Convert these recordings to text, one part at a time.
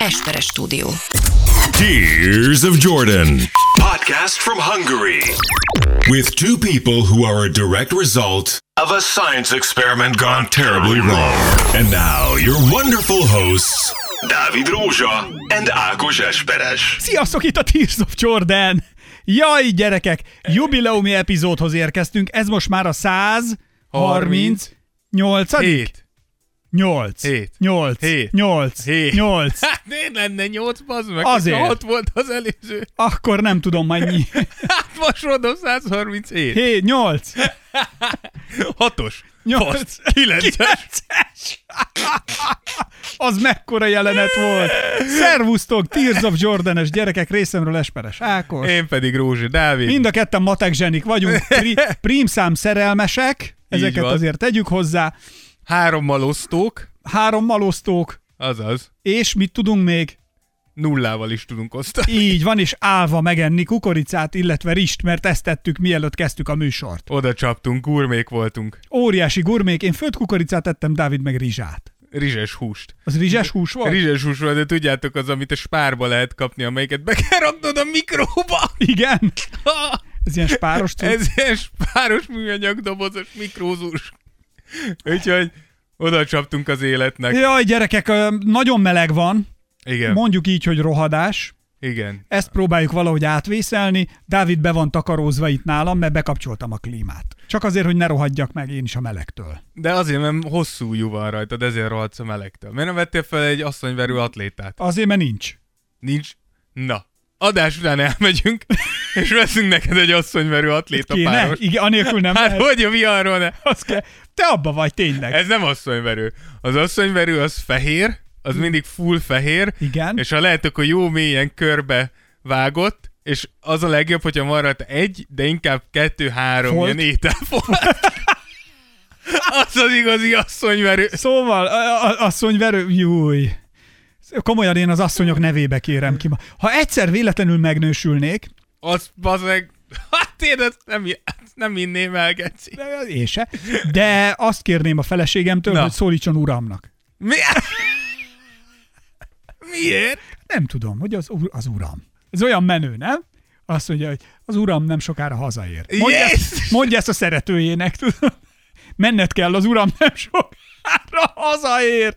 Esperes stúdió. Tears of Jordan. Podcast from Hungary. With two people who are a direct result of a science experiment gone terribly wrong. And now, your wonderful hosts, Dávid Rózsa and Ákos Esperes. Sziasztok, itt a Tears of Jordan! Jaj, gyerekek! Jubileumi epizódhoz érkeztünk, ez most már a 138. Hét. 8. Hét. 8. Hét. 8. Hét. 8. Hát miért lenne nyolc, bazd meg? Azért. hogyha Ott volt az előző. Akkor nem tudom mennyi. Hát most mondom 137. 7, 8. Hatos. 8. Fasz. Kilences. Az mekkora jelenet volt. Szervusztok, Tears of Jordanes gyerekek részemről Esperes Ákos. Én pedig Rózsi Dávid. Mind a ketten matek zsenik vagyunk, pri- prímszám szerelmesek, ezeket azért tegyük hozzá. Három malosztók. Három malosztók, Azaz. és mit tudunk még? Nullával is tudunk osztani. Így van, és állva megenni kukoricát, illetve rist, mert ezt tettük, mielőtt kezdtük a műsort. Oda csaptunk, gurmék voltunk. Óriási gurmék, én főtt kukoricát tettem, Dávid meg rizsát. Rizses húst. Az rizses hús volt? Rizses hús volt, de tudjátok, az, amit a spárba lehet kapni, amelyiket be kell raknod a mikróba. Igen? Ez ilyen spáros cucc. Ez ilyen spáros műanyag dobozos mikrózus. Úgyhogy oda csaptunk az életnek. Jaj, gyerekek, nagyon meleg van, Igen, mondjuk így, hogy rohadás. igen. Ezt próbáljuk valahogy átvészelni. Dávid be van takarózva itt nálam, mert bekapcsoltam a klímát. Csak azért, hogy ne rohadjak meg én is a melegtől. De azért, mert hosszú jú van rajtad, ezért rohadsz a melegtől. Miért nem vettél fel egy asszonyverő atlétát? Azért, mert nincs. Nincs? Na. Adás után elmegyünk, és veszünk neked egy asszonyverő atléta Kéne? páros. Igen, anélkül nem Hát lehet. hogy a viharról ne? Az kell. Te abba vagy tényleg. Ez nem asszonyverő. Az asszonyverő az fehér, az mindig full fehér, Igen. és ha lehet, akkor jó mélyen körbe vágott, és az a legjobb, hogyha van rajta egy, de inkább kettő-három ilyen ételfolt. az az igazi asszonyverő. Szóval, a- a- asszonyverő, júj. Komolyan én az asszonyok nevébe kérem ki. Ha egyszer véletlenül megnősülnék, Az bazeg... Hát én ezt nem, nem inném el, geci. de én se, de azt kérném a feleségemtől, Na. hogy szólítson uramnak. Mi? Miért? Nem tudom, hogy az, az uram. Ez olyan menő, nem? Azt mondja, hogy az uram nem sokára hazaér. Mondja, Yes! ezt, mondja ezt a szeretőjének, tudod? Menned kell, az uram nem sokára hazaér.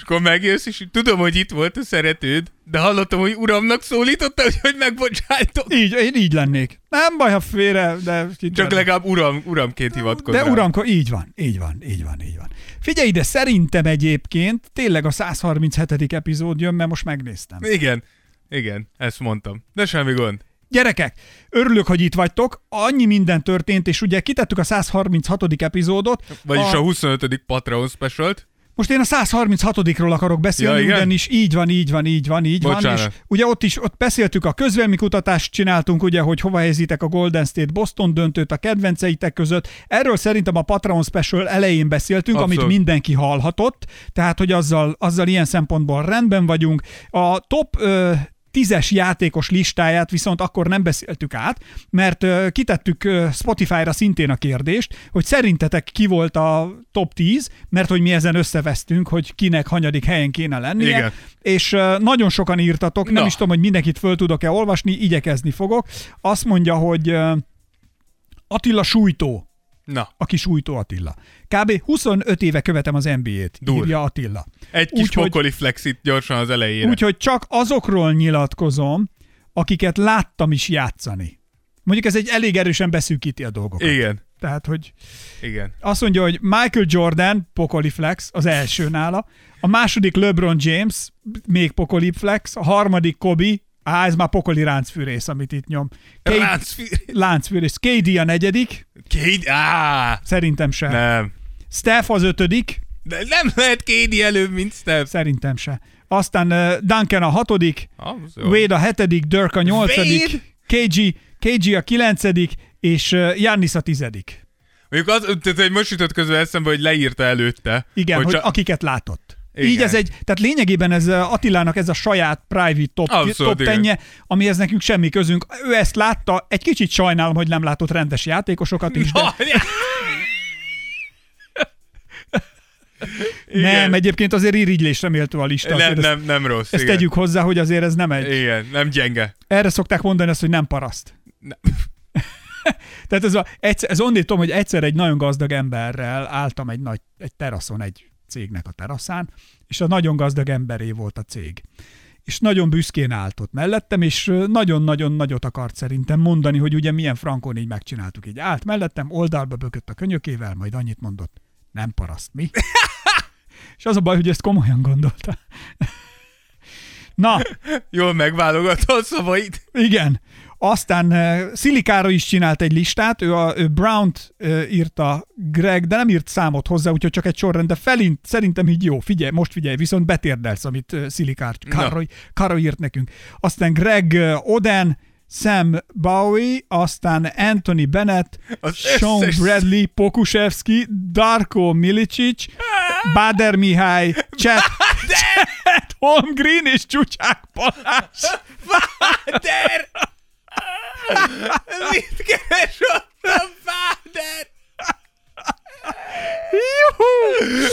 És akkor megjössz, és tudom, hogy itt volt a szeretőd, de hallottam, hogy uramnak szólította, hogy, hogy megbocsájtok. Így, én így lennék. Nem baj, ha félre, de... Csak legalább uram, uramként hivatkozz De rá. uramko, így van, így van, így van, így van. Figyelj ide, szerintem egyébként tényleg a 137. epizód jön, mert most megnéztem. Igen, igen, ezt mondtam. De semmi gond. Gyerekek, örülök, hogy itt vagytok. Annyi minden történt, és ugye kitettük a 136. epizódot. Vagyis a, a 25. Patreon specialt. Most én a 136-ról akarok beszélni, Ja, ugyanis így van, így van, így van, így van. Bocsánat. És ugye ott is ott beszéltük, a közvelmi kutatást csináltunk, ugye, hogy hova helyezitek a Golden State Boston döntőt a kedvenceitek között. Erről szerintem a Patreon Special elején beszéltünk, Abszolút. amit mindenki hallhatott, tehát hogy azzal, azzal ilyen szempontból rendben vagyunk. A top ö, tízes játékos listáját viszont akkor nem beszéltük át, mert kitettük Spotify-ra szintén a kérdést, hogy szerintetek ki volt a top 10, mert hogy mi ezen összevesztünk, hogy kinek hanyadik helyen kéne lennie, Igen. és nagyon sokan írtatok, nem Na. is tudom, hogy mindenkit föl tudok-e olvasni, igyekezni fogok. Azt mondja, hogy Attila Sújtó, Na, aki Sújtó Attila. Kb. 25 éve követem az NBA-t, Dur. írja Attila. egy kis pokoli flexit gyorsan az elejére. Úgyhogy csak azokról nyilatkozom, akiket láttam is játszani. Mondjuk ez egy elég erősen beszűkíti a dolgokat. Igen, Tehát, hogy igen. azt mondja, hogy Michael Jordan, pokoli flex, az első nála, a második LeBron James, még pokoli flex, a harmadik Kobe, á, ez már pokoli ráncfűrész, amit itt nyom. K- Ráncfűrész. Láncfűrész. KD a negyedik, Kéd... Á, szerintem se. nem. Steph az ötödik, De nem lehet Kédi előbb, mint Steph. szerintem se. Aztán uh, Duncan a hatodik, Ah. Wade a hetedik, Dirk a nyolcadik? KG, KG a kilencedik, és uh, Giannis a tizedik. Mondjuk az, tehát hogy most jutott közben eszembe, hogy leírta előtte. Igen, hogy, hogy csak- akiket látott. Igen. Így ez egy, tehát lényegében ez uh, Attilának ez a saját private top, Abszolút, top igen. tenje, amihez nekünk semmi közünk. Ő ezt látta, egy kicsit sajnálom, hogy nem látott rendes játékosokat is, de Na, Nem, egyébként azért irigylésre méltó a lista. Nem, nem, nem rossz. Ezt igen. tegyük hozzá, hogy azért ez nem egy... Igen, nem gyenge. Erre szokták mondani azt, hogy nem paraszt. Nem. Tehát ez, a, egyszer, ez onnét tudom, hogy egyszer egy nagyon gazdag emberrel álltam egy nagy egy teraszon, egy cégnek a teraszán, és a nagyon gazdag emberé volt a cég. És nagyon büszkén állt ott mellettem, és nagyon-nagyon nagyot akart szerintem mondani, hogy ugye milyen frankon így megcsináltuk. Így állt mellettem, oldalba bökött a könyökével, majd annyit mondott, nem paraszt, mi? és az a baj, hogy ezt komolyan gondolta. Na, Jól a szavait. igen. Aztán uh, Szilikára is csinált egy listát, ő, a, ő Brown-t uh, írta Greg, de nem írt számot hozzá, úgyhogy csak egy sorrend, de felint, szerintem így jó. Figyelj, most figyelj, viszont betérdelsz, amit uh, Szilikár Karo, Karo írt nekünk. Aztán Greg Oden, Sam Bowie, aztán Anthony Bennett, Az Sean összes- Bradley, Pokushevsky, Darko Milicic, Bader Mihály, Chet, Chet Holmgren és Csucsák Balázs. Fáder! Mit keres ott a fáder? Juhu!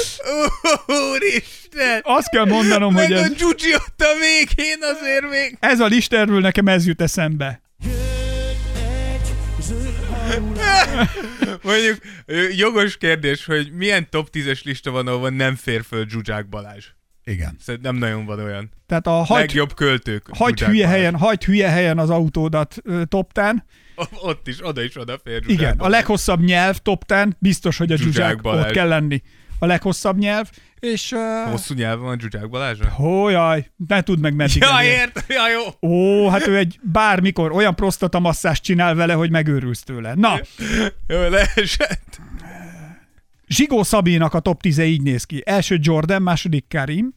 Úristen! Azt kell mondanom, Meg hogy a ez, dzsuzsi ott a végén azért még. ez a listerről nekem ez jut eszembe. Mondjuk jogos kérdés, hogy milyen top 10-es lista van, ahol nem fér föl Zsuzsák Balázs. Igen. Szerintem nem nagyon van olyan. Tehát a hagy, Legjobb költők. hagy hülye helyen, hagy hülye helyen az autódat top 10. O- Ott is, oda is odafér Zsuzsák Igen, a leghosszabb nyelv top 10, biztos, hogy a Zsuzsák Zsuzsák Balázs. ott kell lenni. A leghosszabb nyelv, és... Uh, Hosszú nyelven van Zsuzsák Balázsra? Hó, jaj, ne tudd meg meddig Ja, ért, ja, jó. Ó, hát ő egy bármikor olyan prostatamasszást csinál vele, hogy megőrülsz tőle. Na, Jó, leesett. Zsigó Szabinak a top 10 így néz ki. Első Jordan, második Karim,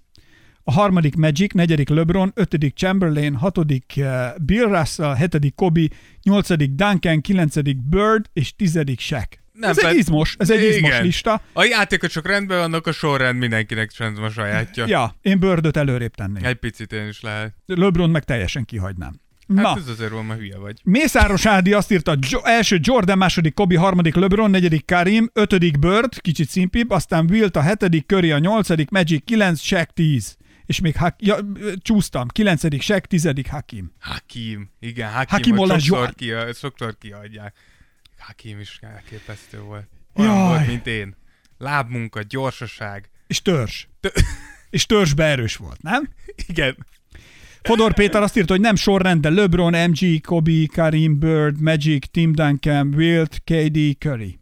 a harmadik Magic, negyedik LeBron, ötödik Chamberlain, hatodik eh, Bill Russell, hetedik Kobe, nyolcadik Duncan, kilencedik Bird és tizedik Shaq. Nem, ez egy ped- izmos, ez egy izmos Igen. lista. A játékosok rendben vannak, a sorrend mindenkinek csendben a sajátja. Ja, én Birdöt előrébb tenném. Egy picit én is lehet. LeBron meg teljesen kihagynám. Hát Na, ez azért van, mert hülye vagy. Mészáros Ádi azt írta, jo- első Jordan, második Kobe, harmadik LeBron, negyedik Karim, ötödik Bird, kicsit szimpibb, aztán Wilt a hetedik, Curry a nyolcadik, Magic kilenc, Shaq tíz. És még ha- ja, csúsztam, kilencedik Shaq, tizedik Hakim. Hakim. Igen, Hakim, Hakim sokszor, ki, sokszor kiadják. Hakim is elképesztő volt. Olyan Jaj. volt, mint én. Lábmunka, gyorsaság. És törzs. És törzsbe erős volt, nem? Igen. Fodor Péter azt írta, hogy nem sorrend, de LeBron, MG, Kobe, Karim, Bird, Magic, Tim Duncan, Wilt, KD, Curry.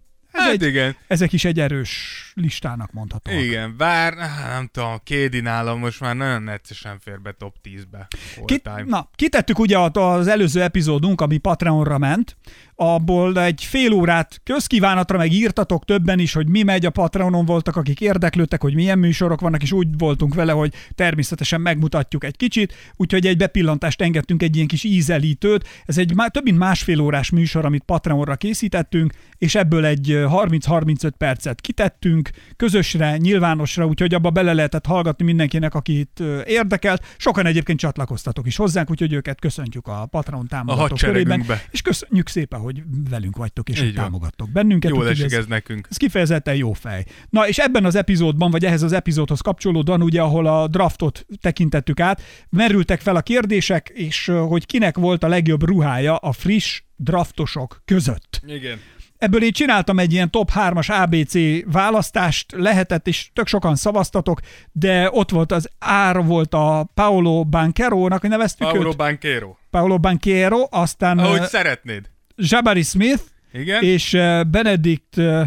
Ez Hát egy, igen. ezek is egy erős listának mondhatóak. Igen, bár nem tudom, Kédi nálam most már nagyon neccesen fér be top 10-be. All Kit, time. na, kitettük ugye az előző epizódunk, ami Patreonra ment, abból egy fél órát közkívánatra meg írtatok többen is, hogy mi megy, a Patreonon voltak, akik érdeklődtek, hogy milyen műsorok vannak, és úgy voltunk vele, hogy természetesen megmutatjuk egy kicsit, úgyhogy egy bepillantást engedtünk, egy ilyen kis ízelítőt. Ez egy má, több mint másfél órás műsor, amit Patreonra készítettünk, és ebből egy ö, 30-35 percet kitettünk, közösre, nyilvánosra, úgyhogy abba bele lehetett hallgatni mindenkinek, akit érdekelt. Sokan egyébként csatlakoztatok is hozzánk, úgyhogy őket köszöntjük a Patreon támogatók körében. És köszönjük szépen, hogy velünk vagytok, és Így támogattok bennünket. Jól esik ez, ez nekünk. ez kifejezetten jó fej. Na, és ebben az epizódban, vagy ehhez az epizódhoz kapcsolódóan, ugye, ahol a draftot tekintettük át, merültek fel a kérdések, és hogy kinek volt a legjobb ruhája a friss draftosok között. Igen. Ebből én csináltam egy ilyen top 3-as ABC választást, lehetett, és tök sokan szavaztatok, de ott volt az ár volt a Paolo Banquero-nak, neveztük Mauro őt? Banquero. Paolo Banquero, aztán Ahogy szeretnéd. Jabari Smith, Igen? és uh, Benedict uh,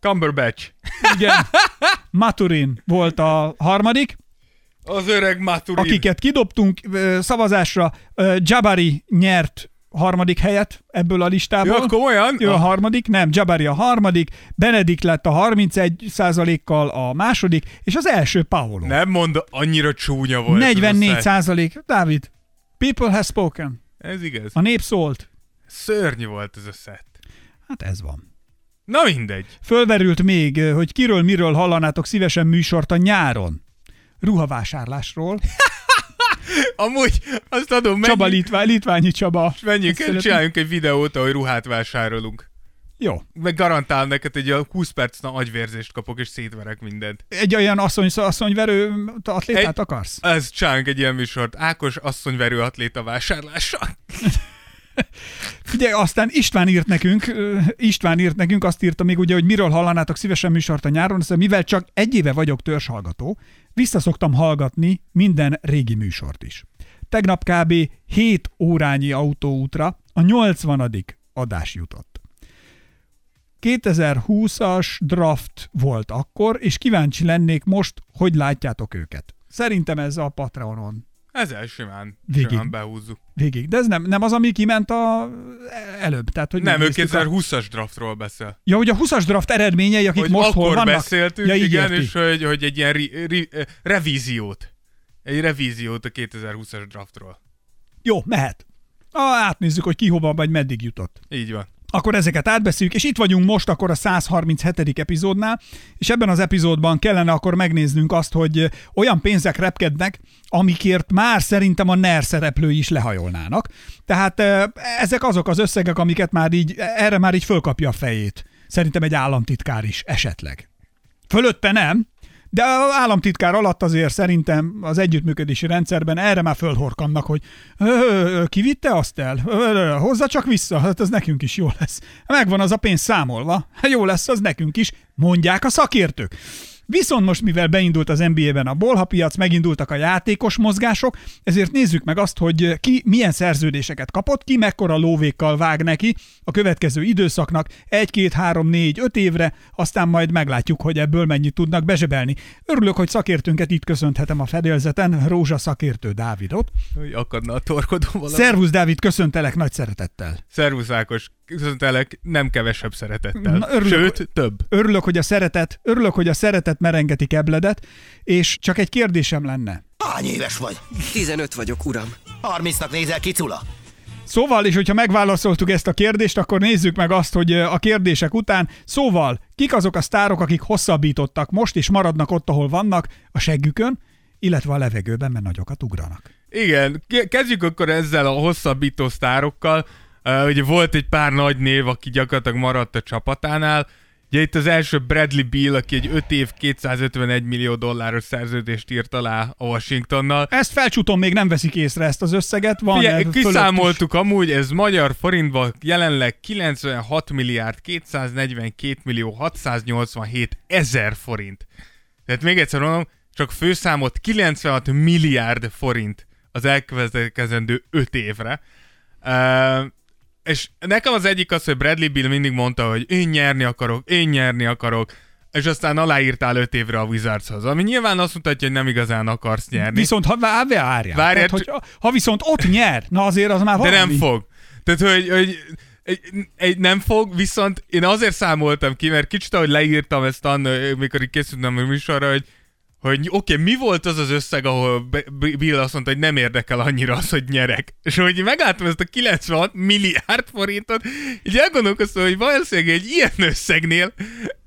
Cumberbatch. igen, Maturin volt a harmadik, Az öreg Maturin. akiket kidobtunk ö, szavazásra. Jabari nyert harmadik helyet ebből a listából. Ja, komolyan? Ő a Ah, harmadik, nem, Jabari a harmadik, Benedikt lett a 31 kal a második, és az első Paolo. Nem mond, annyira csúnya volt. ez a 44 szett. százalék. Dávid, people has spoken. Ez igaz. A nép szólt. Szörnyű volt ez a szett. Hát ez van. Na mindegy. Fölverült még, hogy kiről miről hallanátok szívesen műsort a nyáron. Ruhavásárlásról. Amúgy azt adom, Csaba menjünk, Litvá, Litványi Csaba. menjünk Ezt el, szeretném. csináljunk egy videót, ahogy ruhát vásárolunk. Jó. Meg garantálom neked, a 20 perc na agyvérzést kapok, és szétverek mindent. Egy olyan asszony, asszonyverő atlétát Egy- akarsz? Ez csánk egy ilyen műsort. Ákos asszonyverő atléta vásárlása. Ugye aztán István írt nekünk, István írt nekünk, azt írta még ugye, hogy miről hallanátok szívesen műsort a nyáron, mondja, mivel csak egy éve vagyok törzshallgató, visszaszoktam hallgatni minden régi műsort is. Tegnap kb. 7 órányi autóútra a 80. adás jutott. 2020-as draft volt akkor, és kíváncsi lennék most, hogy látjátok őket. Szerintem ez a Patreonon Ezzel simán, Végig. simán behúzzuk. végig. De ez nem, nem az, ami kiment a előbb. Tehát, hogy Nem, ő néztük a- 2020-as draftról beszél. Ja, hogy a 20-as draft eredményei, akik hogy most akkor hol vannak. beszéltünk, ja, igen, és hogy, hogy egy ilyen ri, ri, eh, revíziót. Egy revíziót a 2020-as draftról. Jó, mehet. Ah, átnézzük, hogy ki hova vagy meddig jutott. Így van. Akkor ezeket átbeszéljük, és itt vagyunk most akkor a 137. epizódnál, és ebben az epizódban kellene akkor megnéznünk azt, hogy olyan pénzek repkednek, amikért már szerintem a NER szereplői is lehajolnának. Tehát eh, ezek azok az összegek, amiket már így, erre már így fölkapja a fejét. Szerintem egy államtitkár is esetleg. Fölötte nem, de az államtitkár alatt azért szerintem az együttműködési rendszerben erre már fölhorkannak, hogy "Ö, ö, ki vitte azt el? Hozza csak vissza, hát az nekünk is jó lesz. Megvan az a pénz számolva, hát jó lesz az nekünk is, mondják a szakértők. Viszont most, mivel beindult az NBA-ben a bolhapiac, megindultak a játékos mozgások, ezért nézzük meg azt, hogy ki milyen szerződéseket kapott, ki mekkora lóvékkal vág neki a következő időszaknak, egy, két, három, négy, öt évre, aztán majd meglátjuk, hogy ebből mennyit tudnak bezsebelni. Örülök, hogy szakértőnket itt köszönhetem a fedélzeten, Rózsa szakértő Dávidot. Hogy akadna a torkodó valami. Szervusz Dávid, köszöntelek nagy szeretettel. Szervusz Ákos, köszöntelek nem kevesebb szeretettel. Na, örülök. Sőt, több. Örülök, hogy a szeretet, örülök, hogy a szeretet merengeti kebledet, és csak egy kérdésem lenne. Hány éves vagy? 15 vagyok, uram. 30-nak nézel ki, Cula? Szóval, és hogyha megválaszoltuk ezt a kérdést, akkor nézzük meg azt, hogy a kérdések után, szóval, kik azok a sztárok, akik hosszabbítottak most, és maradnak ott, ahol vannak, a seggükön, illetve a levegőben, mert nagyokat ugranak. Igen, ke- kezdjük akkor ezzel a hosszabbító sztárokkal. Uh, ugye volt egy pár nagy név, aki gyakorlatilag maradt a csapatánál. Ugye itt az első Bradley Beal, aki egy 5 év 251 millió dolláros szerződést írt alá a Washingtonnal. Ezt felcsúton még nem veszik észre ezt az összeget, van ez fölött is. kiszámoltuk amúgy, ez magyar forintban jelenleg 96 milliárd 242 millió 687 ezer forint. Tehát még egyszer mondom, csak főszámot 96 milliárd forint az elkövetkezendő 5 évre. Uh, és nekem az egyik az, hogy Bradley Bill mindig mondta, hogy én nyerni akarok, én nyerni akarok, és aztán aláírtál 5 évre a Wizardshoz, ami nyilván azt mutatja, hogy nem igazán akarsz nyerni. Viszont ha várjál, várjál. Tehát, hogy, ha viszont ott nyer, na azért az már De valami. nem fog. Tehát, hogy, hogy egy, egy, nem fog, viszont én azért számoltam ki, mert kicsit, ahogy leírtam ezt annól, mikor így készültem a műsorra, hogy hogy oké, okay, mi volt az az összeg, ahol Bill azt mondta, hogy nem érdekel annyira az, hogy nyerek. És hogy így megláttam ezt a 96 milliárd forintot, így elgondolkoztam, hogy valószínűleg egy ilyen összegnél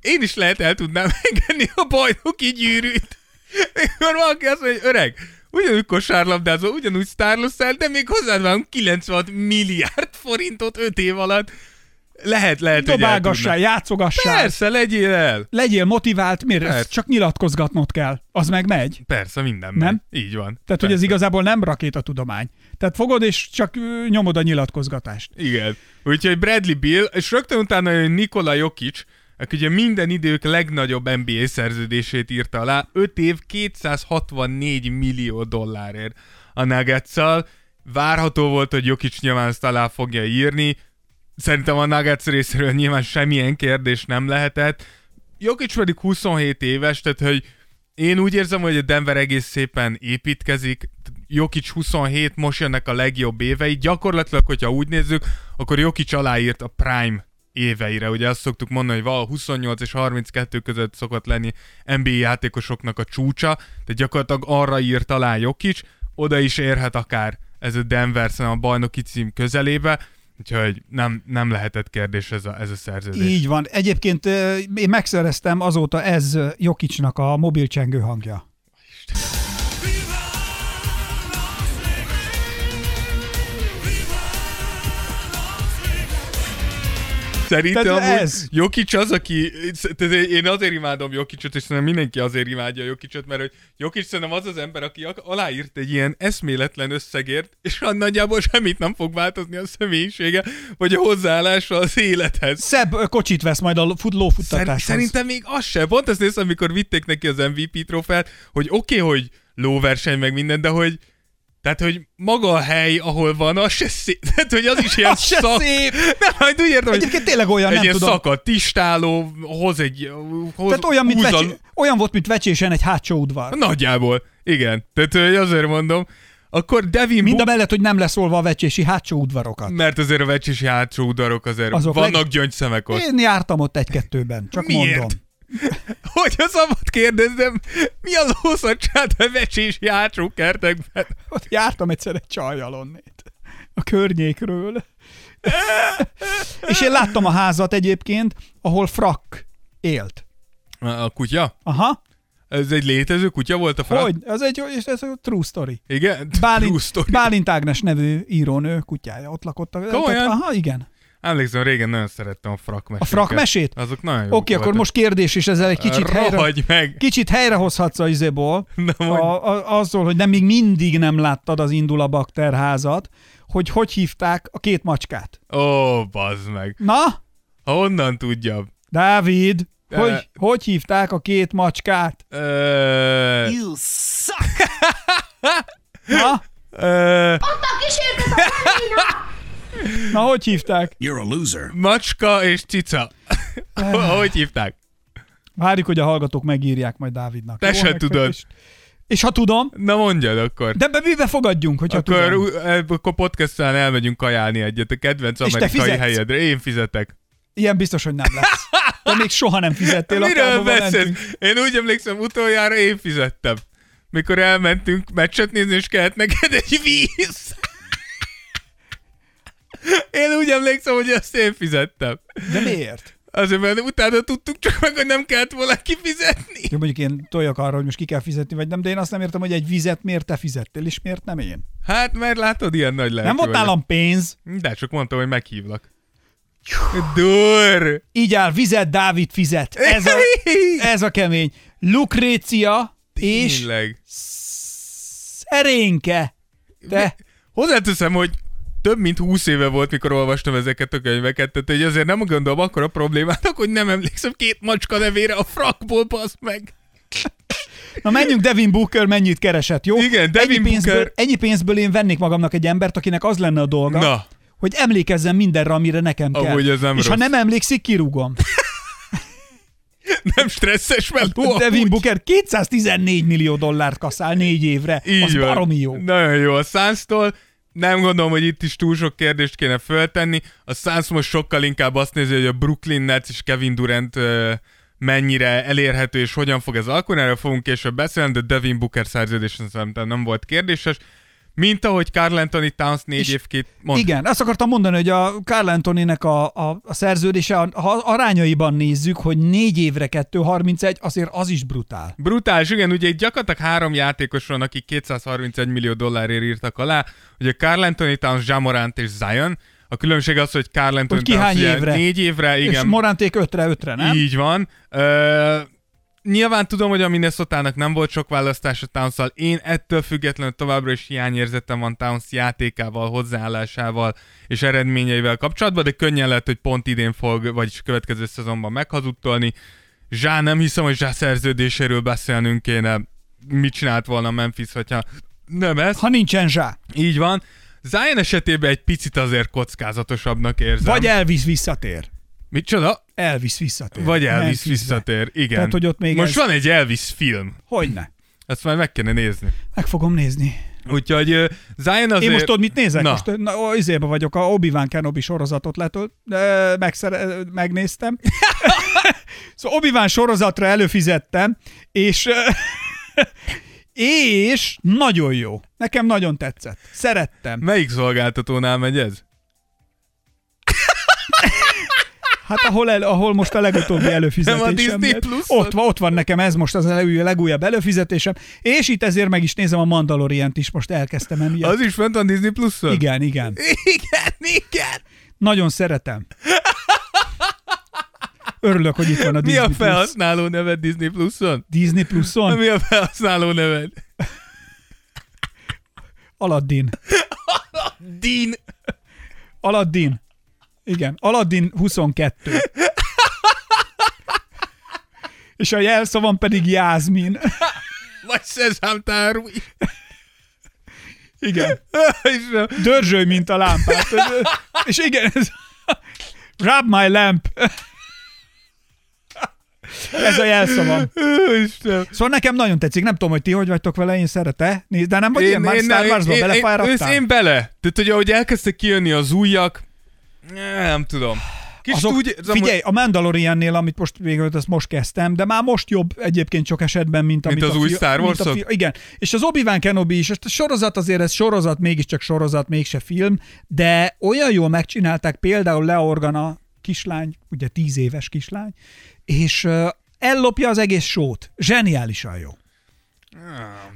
én is lehet el tudnám engedni a bajnoki gyűrűt. Mikor valaki azt mondja, hogy öreg, ugyanúgy kosárlabdázol, ugyanúgy sztárloszel, de még hozzád van 96 milliárd forintot 5 év alatt. Lehet, lehet, Dobálgassál, játszogassál. Persze, legyél el. Legyél motivált, miért? Persze. Ezt csak nyilatkozgatnod kell. Az meg megy. Persze, minden Nem? megy. Így van. Tehát, hogy ez igazából nem rakétatudomány. Tehát fogod, és csak nyomod a nyilatkozgatást. Igen. Úgyhogy Bradley Bill, és rögtön utána jön Nikola Jokic, aki ugye minden idők legnagyobb NBA szerződését írta alá, 5 év 264 millió dollárért a nuggets Várható volt, hogy Jokic nyilván ezt alá fogja írni. Szerintem a Nuggets részéről nyilván semmilyen kérdés nem lehetett. Jokic pedig 27 éves, tehát hogy én úgy érzem, hogy a Denver egész szépen építkezik. Jokic 27, most jönnek a legjobb évei. Gyakorlatilag, hogyha úgy nézzük, akkor Jokic aláírt a prime éveire. Ugye azt szoktuk mondani, hogy val 28 és 32 között szokott lenni NBA játékosoknak a csúcsa, de gyakorlatilag arra írt alá Jokic, oda is érhet akár ez a Denver a bajnoki cím közelébe, úgyhogy nem, nem lehetett kérdés ez a, ez a szerződés. Így van. Egyébként én megszereztem azóta ez Jokicsnak a mobilcsengő hangja. Szerintem Tehát ez. Jokic az, aki... Én azért imádom Jokicot, és szerintem mindenki azért imádja Jokicot, mert hogy Jokic szerintem az az ember, aki ak- aláírt egy ilyen eszméletlen összegért, és a nagyjából semmit nem fog változni a személyisége, vagy a hozzáállása az élethez. Szebb kocsit vesz majd a fut, lófuttatáshoz. Szer- szerintem még az sem. Pont azt néztem, amikor vitték neki az MVP trófeát, hogy oké, okay, hogy lóverseny meg minden, de hogy tehát, hogy maga a hely, ahol van, az se szép. Tehát, hogy az is ilyen Az szak... szép. Nem, majd úgy értem, hogy Egyébként tényleg olyan, egy nem ilyen tudom. szakadt tistáló, hoz egy... Hoz, Tehát olyan, mint húzzal- vecsé, olyan volt, mint vecsésen egy hátsó udvar. Nagyjából, igen. Tehát hogy azért mondom. Akkor Devin Mind a mellett, hogy nem leszólva a vecsési hátsó udvarokat. mert azért a vecsési hátsó udvarok azért Azok vannak leg- gyöngyszemek ott. Én jártam ott egy-kettőben, csak Miért? mondom. Hogy a szabad kérdezzem, mi az hosszadság a vecsési hátsó kertekben? Ott jártam egyszer egy csajjal onnét. A környékről. És én láttam a házat egyébként, ahol frak élt. A, kutya? Aha. Ez egy létező kutya volt a frak? Hogy? Ez egy és ez a true story. Igen? True Bálint, story. Bálint Ágnes nevű írónő kutyája ott lakott. A, Komolyan? Aha, igen. Emlékszem, régen nagyon szerettem a frak A frak mesét? Azok nagyon Oké, okay, akkor most kérdés, és ezzel egy kicsit helyre, Rohagy meg! kicsit helyrehozhatsz a izéból, Na, mondj. a, a, azzal, hogy nem még mindig nem láttad az Indul a bakterházat, hogy hogy hívták a két macskát. Ó, bazd meg. Na, Honnan tudjam? Dávid, Ö. hogy, hogy hívták a két macskát? Ö, You suck! Na, ö, na hogy hívták? You're a loser. macska és cica. Hogy hívták? Várjuk, hogy a hallgatók megírják majd Dávidnak. Te Jó, se meg- tudod. És, és ha tudom, Na mondjad akkor. de be, mibe fogadjunk, hogyha Akkor, tudom. e, akkor podcastán elmegyünk kajálni egyet a kedvenc És amerikai helyedre. Én fizetek. Ilyen biztos, hogy nem lesz. De még soha nem fizettél, Miről beszélsz? Én úgy emlékszem, utoljára én fizettem. Mikor elmentünk meccset nézni, és kellett neked egy víz. Én úgy emlékszem, hogy azt én fizettem. De miért? Azért, mert utána tudtuk csak meg, hogy nem kellett volna kifizetni. Jó, mondjuk én toljak arra, hogy most ki kell fizetni, vagy nem, de én azt nem értem, hogy egy vizet miért te fizettél, és miért nem én. Hát, mert látod, ilyen nagy lelkű Nem volt nálam pénz, De csak mondtam, hogy meghívlak. Dur! így áll, vizet, Dávid fizet. Ez a, ez a kemény. Lukrécia és Tényleg. szerénke. Te, Hozzáteszem, hogy több mint 20 éve volt, mikor olvastam ezeket a könyveket, tehát hogy azért nem gondolom akkor a problémának, hogy nem emlékszem két macska nevére a frakból, basz meg. na menjünk, Devin Booker mennyit keresett, jó? Igen, Devin ennyi pénzből, Booker- ennyi pénzből én vennék magamnak egy embert, akinek az lenne a dolga, Na, hogy emlékezzen mindenre, amire nekem kell. Amúgy ez nem és ha rossz. nem emlékszik, kirúgom. nem stresszes meló. Devin amúgy. Booker 214 millió dollárt kaszál négy évre. Így az van. baromi jó. Nagyon jó a Suns-tól. Nem gondolom, hogy itt is túl sok kérdést kéne föltenni. A Suns most sokkal inkább azt nézi, hogy a Brooklyn Nets és Kevin Durant ö, mennyire elérhető és hogyan fog ez alakulni. Erről fogunk később beszélni, de Devin Booker szerződés szerintem nem volt kérdéses. Mint ahogy Carl Anthony Towns négy És év két... Mond. Igen, azt akartam mondani, hogy a Carl Anthony-nek a, a, a szerződése, ha arányaiban nézzük, hogy négy évre 2.31, azért az is brutál. Brutális, igen, ugye itt gyakorlatilag három játékos van, akik 231 millió dollárért írtak alá. Ugye Carl Anthony Towns, Jamorant és Zion. A különbség az, hogy Carl Anthony Hogy ki hány évre. négy évre, Igen. És igen, Moranték ötre, ötre, nem? Így van. Ö, nyilván tudom, hogy a minnesota nem volt sok választás a towns Én ettől függetlenül továbbra is hiányérzetem van Towns játékával, hozzáállásával és eredményeivel kapcsolatban, de könnyen lehet, hogy pont idén fog, vagyis következő szezonban meghazudtolni. Zsá, nem hiszem, hogy Zsá szerződéséről beszélnünk kéne. Mit csinált volna Memphis, hogyha nem ez. Ha nincsen zsá. Így van. Zion esetében egy picit azért kockázatosabbnak érzem. Vagy Elvis visszatér. Micsoda? Elvis visszatér. Vagy Elvis Memphisbe. visszatér, igen. Tehát, hogy ott még Most ez- van egy Elvis film, Hogyne. ezt már meg kéne nézni. Meg fogom nézni. Úgyhogy uh, Zion azért... Én most tudod, mit nézek? Na. Most na, izébe vagyok, a Obi-Wan Kenobi sorozatot letölt, megszere, megnéztem. szóval Obi-Wan sorozatra előfizettem, és és nagyon jó. Nekem nagyon tetszett. Szerettem. Melyik szolgáltatónál megy ez? Hát ahol, el, ahol most a legutóbbi előfizetésem. Nem a? Ott van, ott van nekem ez most az a legújabb, előfizetésem, és itt ezért meg is nézem a Mandalorient is, most elkezdtem emiatt. Az is fent van Disney Pluszon? Igen, igen. Igen, igen. Nagyon szeretem. Örülök, hogy itt van a Mi Disney a Plus. felhasználó neved Disney Plus-on? Disney Pluson? Mi a felhasználó neved? Aladdin. Dean. Aladdin. Igen, Aladdin 22. És a jelszavam pedig Jászmin. Vagy Szezám tárúj. Igen. Dörzsölj, mint a lámpát. És igen, ez... Rub my lamp. Ez a jelszavam. Istenem. Szóval nekem nagyon tetszik, nem tudom, hogy ti hogy vagytok vele, én szeretem. Nézd, de nem vagy ilyen már Star Warsba én, belefáradtál? én, én bele. Tehát, hogy ahogy elkezdtek kijönni az újak, nem tudom. Kis Azok, úgy, figyelj, a Mandaloriannél, amit most végül ezt most kezdtem, de már most jobb egyébként sok esetben, mint, amit az a új fi- Star mint Wars-ok? fi- Igen, és az Obi-Wan Kenobi is, ezt a sorozat azért ez sorozat, mégiscsak sorozat, mégse film, de olyan jól megcsinálták például Lea Organa kislány, ugye tíz éves kislány, és uh, ellopja az egész sót. Zseniálisan jó.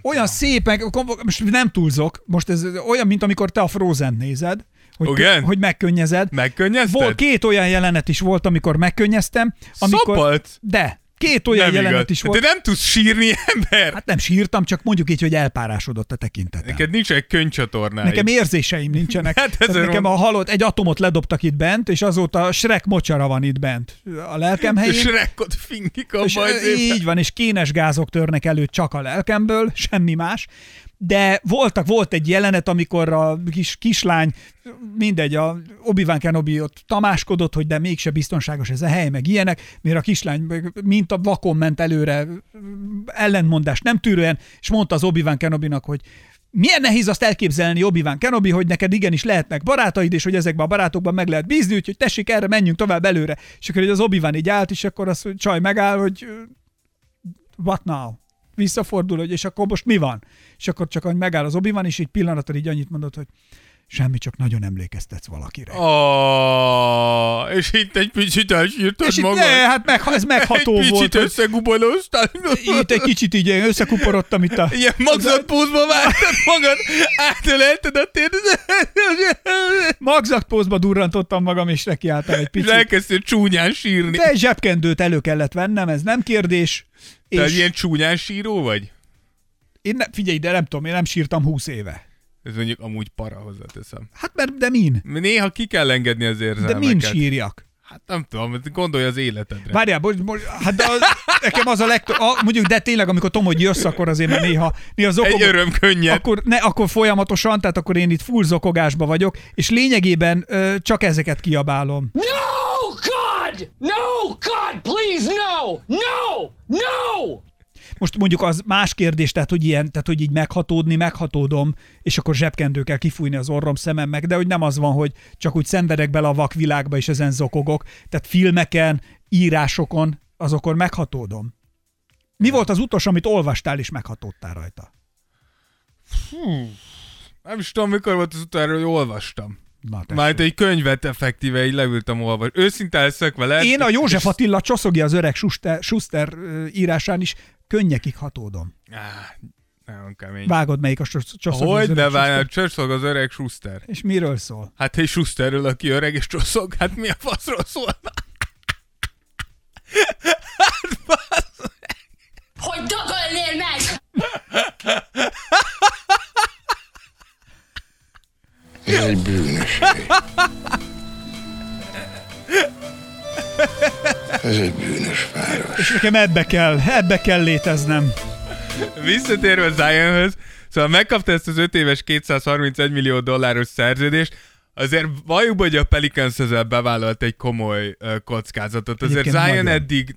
Olyan szépen, most nem túlzok, most ez olyan, mint amikor te a Frozen nézed, hogy, Igen? hogy megkönnyezed. Megkönnyezted? Volt, két olyan jelenet is volt, amikor megkönnyeztem. Amikor, Szabad? De, két olyan nem jelenet igaz. is volt. De nem tudsz sírni, ember? Hát nem sírtam, csak mondjuk így, hogy elpárásodott a tekintetem. Neked nincs egy könycsatornáid. Nekem érzéseim nincsenek. Hát ezért nekem a halott, egy atomot ledobtak itt bent, és azóta Shrek mocsara van itt bent a lelkem helyén. És rekkot fingik a És így van, és kénes gázok törnek elő csak a lelkemből, semmi más. De voltak, volt egy jelenet, amikor a kis, kislány, mindegy, a Obi-Wan Kenobi ott tamáskodott, hogy de mégse biztonságos ez a hely, meg ilyenek, mert a kislány mint a vakon ment előre, ellentmondást nem tűrően, és mondta az Obi-Wan Kenobinak, hogy milyen nehéz azt elképzelni, Obi-Wan Kenobi, hogy neked igenis lehetnek barátaid, és hogy ezekben a barátokban meg lehet bízni, úgyhogy tessék erre, menjünk tovább előre. És akkor az Obi-Wan így állt, és akkor az csaj megáll, hogy what now? Visszafordul, hogy és akkor most mi van? És akkor csak, hogy megáll az obi és egy pillanatra így annyit mondott, hogy semmi, csak nagyon emlékeztetsz valakire. Oh, és itt egy picit elsírtad és itt magad. ne, hát meg, ez megható egy picit volt. hogy összegubolóztál. Itt egy kicsit így összekuporodtam itt a... Ilyen magzatpózba vártad magad, átölelted a térdet, Magzatpózba durrantottam magam, és nekiálltam egy és picit. elkezdtél csúnyán sírni. De egy zsebkendőt elő kellett vennem, ez nem kérdés. Te egy És ilyen csúnyán síró vagy? én ne, figyelj, de nem tudom, én nem sírtam húsz éve. Ez mondjuk amúgy para hozzáteszem. Hát mert, de min? Néha ki kell engedni az De érzelmeket. min sírjak? Hát nem tudom, gondolj az életedre. Várjál, most, most, hát de az, nekem az a legtöbb, a, mondjuk, de tényleg, amikor tudom, hogy jössz, akkor azért már néha, néha zokog, Egy örömkönnyed. akkor, ne, akkor folyamatosan, tehát akkor én itt full zokogásba vagyok, és lényegében ö, csak ezeket kiabálom. No, God! No, God, please, no! No! No! Most mondjuk az más kérdés, tehát hogy, ilyen, tehát hogy így meghatódni, meghatódom, és akkor zsebkendőkkel kifújni az orrom szemem meg, de hogy nem az van, hogy csak úgy szenvedek bele a vakvilágba, és ezen zokogok. Tehát filmeken, írásokon, azokon meghatódom. Mi volt az utolsó, amit olvastál, és meghatódtál rajta? Nem is tudom, mikor volt az utoljára, hogy olvastam. Na. Már egy könyvet effektíve így leültem olvasni. Őszinte leszek vele. Én a József Attila csoszogja az öreg Schuster, Schuster írásán is könnyekig hatódom. Á, nagyon kemény. Vágod, melyik a csos- csoszogja az Hogy várjál, Schuster? csösszog az öreg Schuster. És miről szól? Hát egy Schusterről, aki öreg és csosszog, hát mi a faszról szól? Hogy dögölnél meg! Ez egy bűnös hely. Ez egy bűnös város. És nekem ebbe kell, ebbe kell léteznem. Visszatérve Zionhöz, szóval megkapta ezt az 5 éves 231 millió dolláros szerződést, azért valljuk, hogy a Pelicans ezzel bevállalt egy komoly uh, kockázatot. Azért Egyébként Zion nagyon. eddig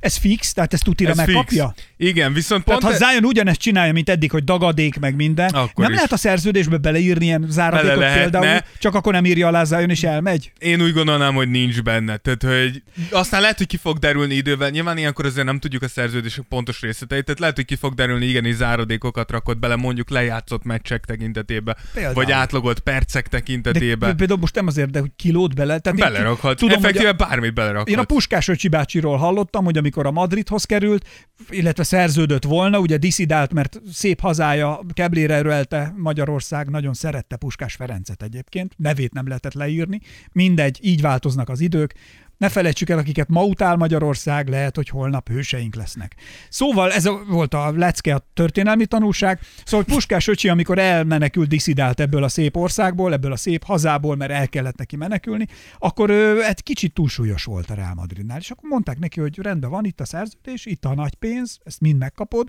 Ez fix, tehát ezt tutira ez megkapja? fix. Igen, viszont Tehát pont ha Zion ugyanezt csinálja, mint eddig, hogy dagadék meg minden, Akkor nem is. lehet a szerződésbe beleírni ilyen záradékot Bele lehetne. például, csak akkor nem írja alá Zion és elmegy? én úgy gondolnám, hogy nincs benne. Tehát, hogy aztán lehet, hogy ki fog derülni idővel. Nyilván ilyenkor azért nem tudjuk a szerződések pontos részleteit, tehát lehet, hogy ki fog derülni, igenis záradékokat rakott bele, mondjuk lejátszott meccsek tekintetében, Például. vagy átlagolt percek De tekintetében. például most nem azért, de hogy kilót bele. Tehát Belerakhat. Tudom, Effektíve a, bármit belerakhat. én a Puskás Öcsi bácsiról hallottam, hogy amikor a Madridhoz került, illetve szerződött volna, ugye diszidált, mert szép hazája, keblére erőlte Magyarország, nagyon szerette Puskás Ferencet egyébként, nevét nem lehetett leírni, mindegy, így változnak az idők, Ne felejtsük el, akiket ma utál Magyarország, lehet, hogy holnap hőseink lesznek. Szóval ez volt a lecke, a történelmi tanulság. Szóval Puskás öcsi, amikor elmenekült, diszidált ebből a szép országból, ebből a szép hazából, mert el kellett neki menekülni, akkor ő egy kicsit túlsúlyos volt a Real Madridnál. És akkor mondták neki, hogy rendben van itt a szerződés, itt a nagy pénz, ezt mind megkapod,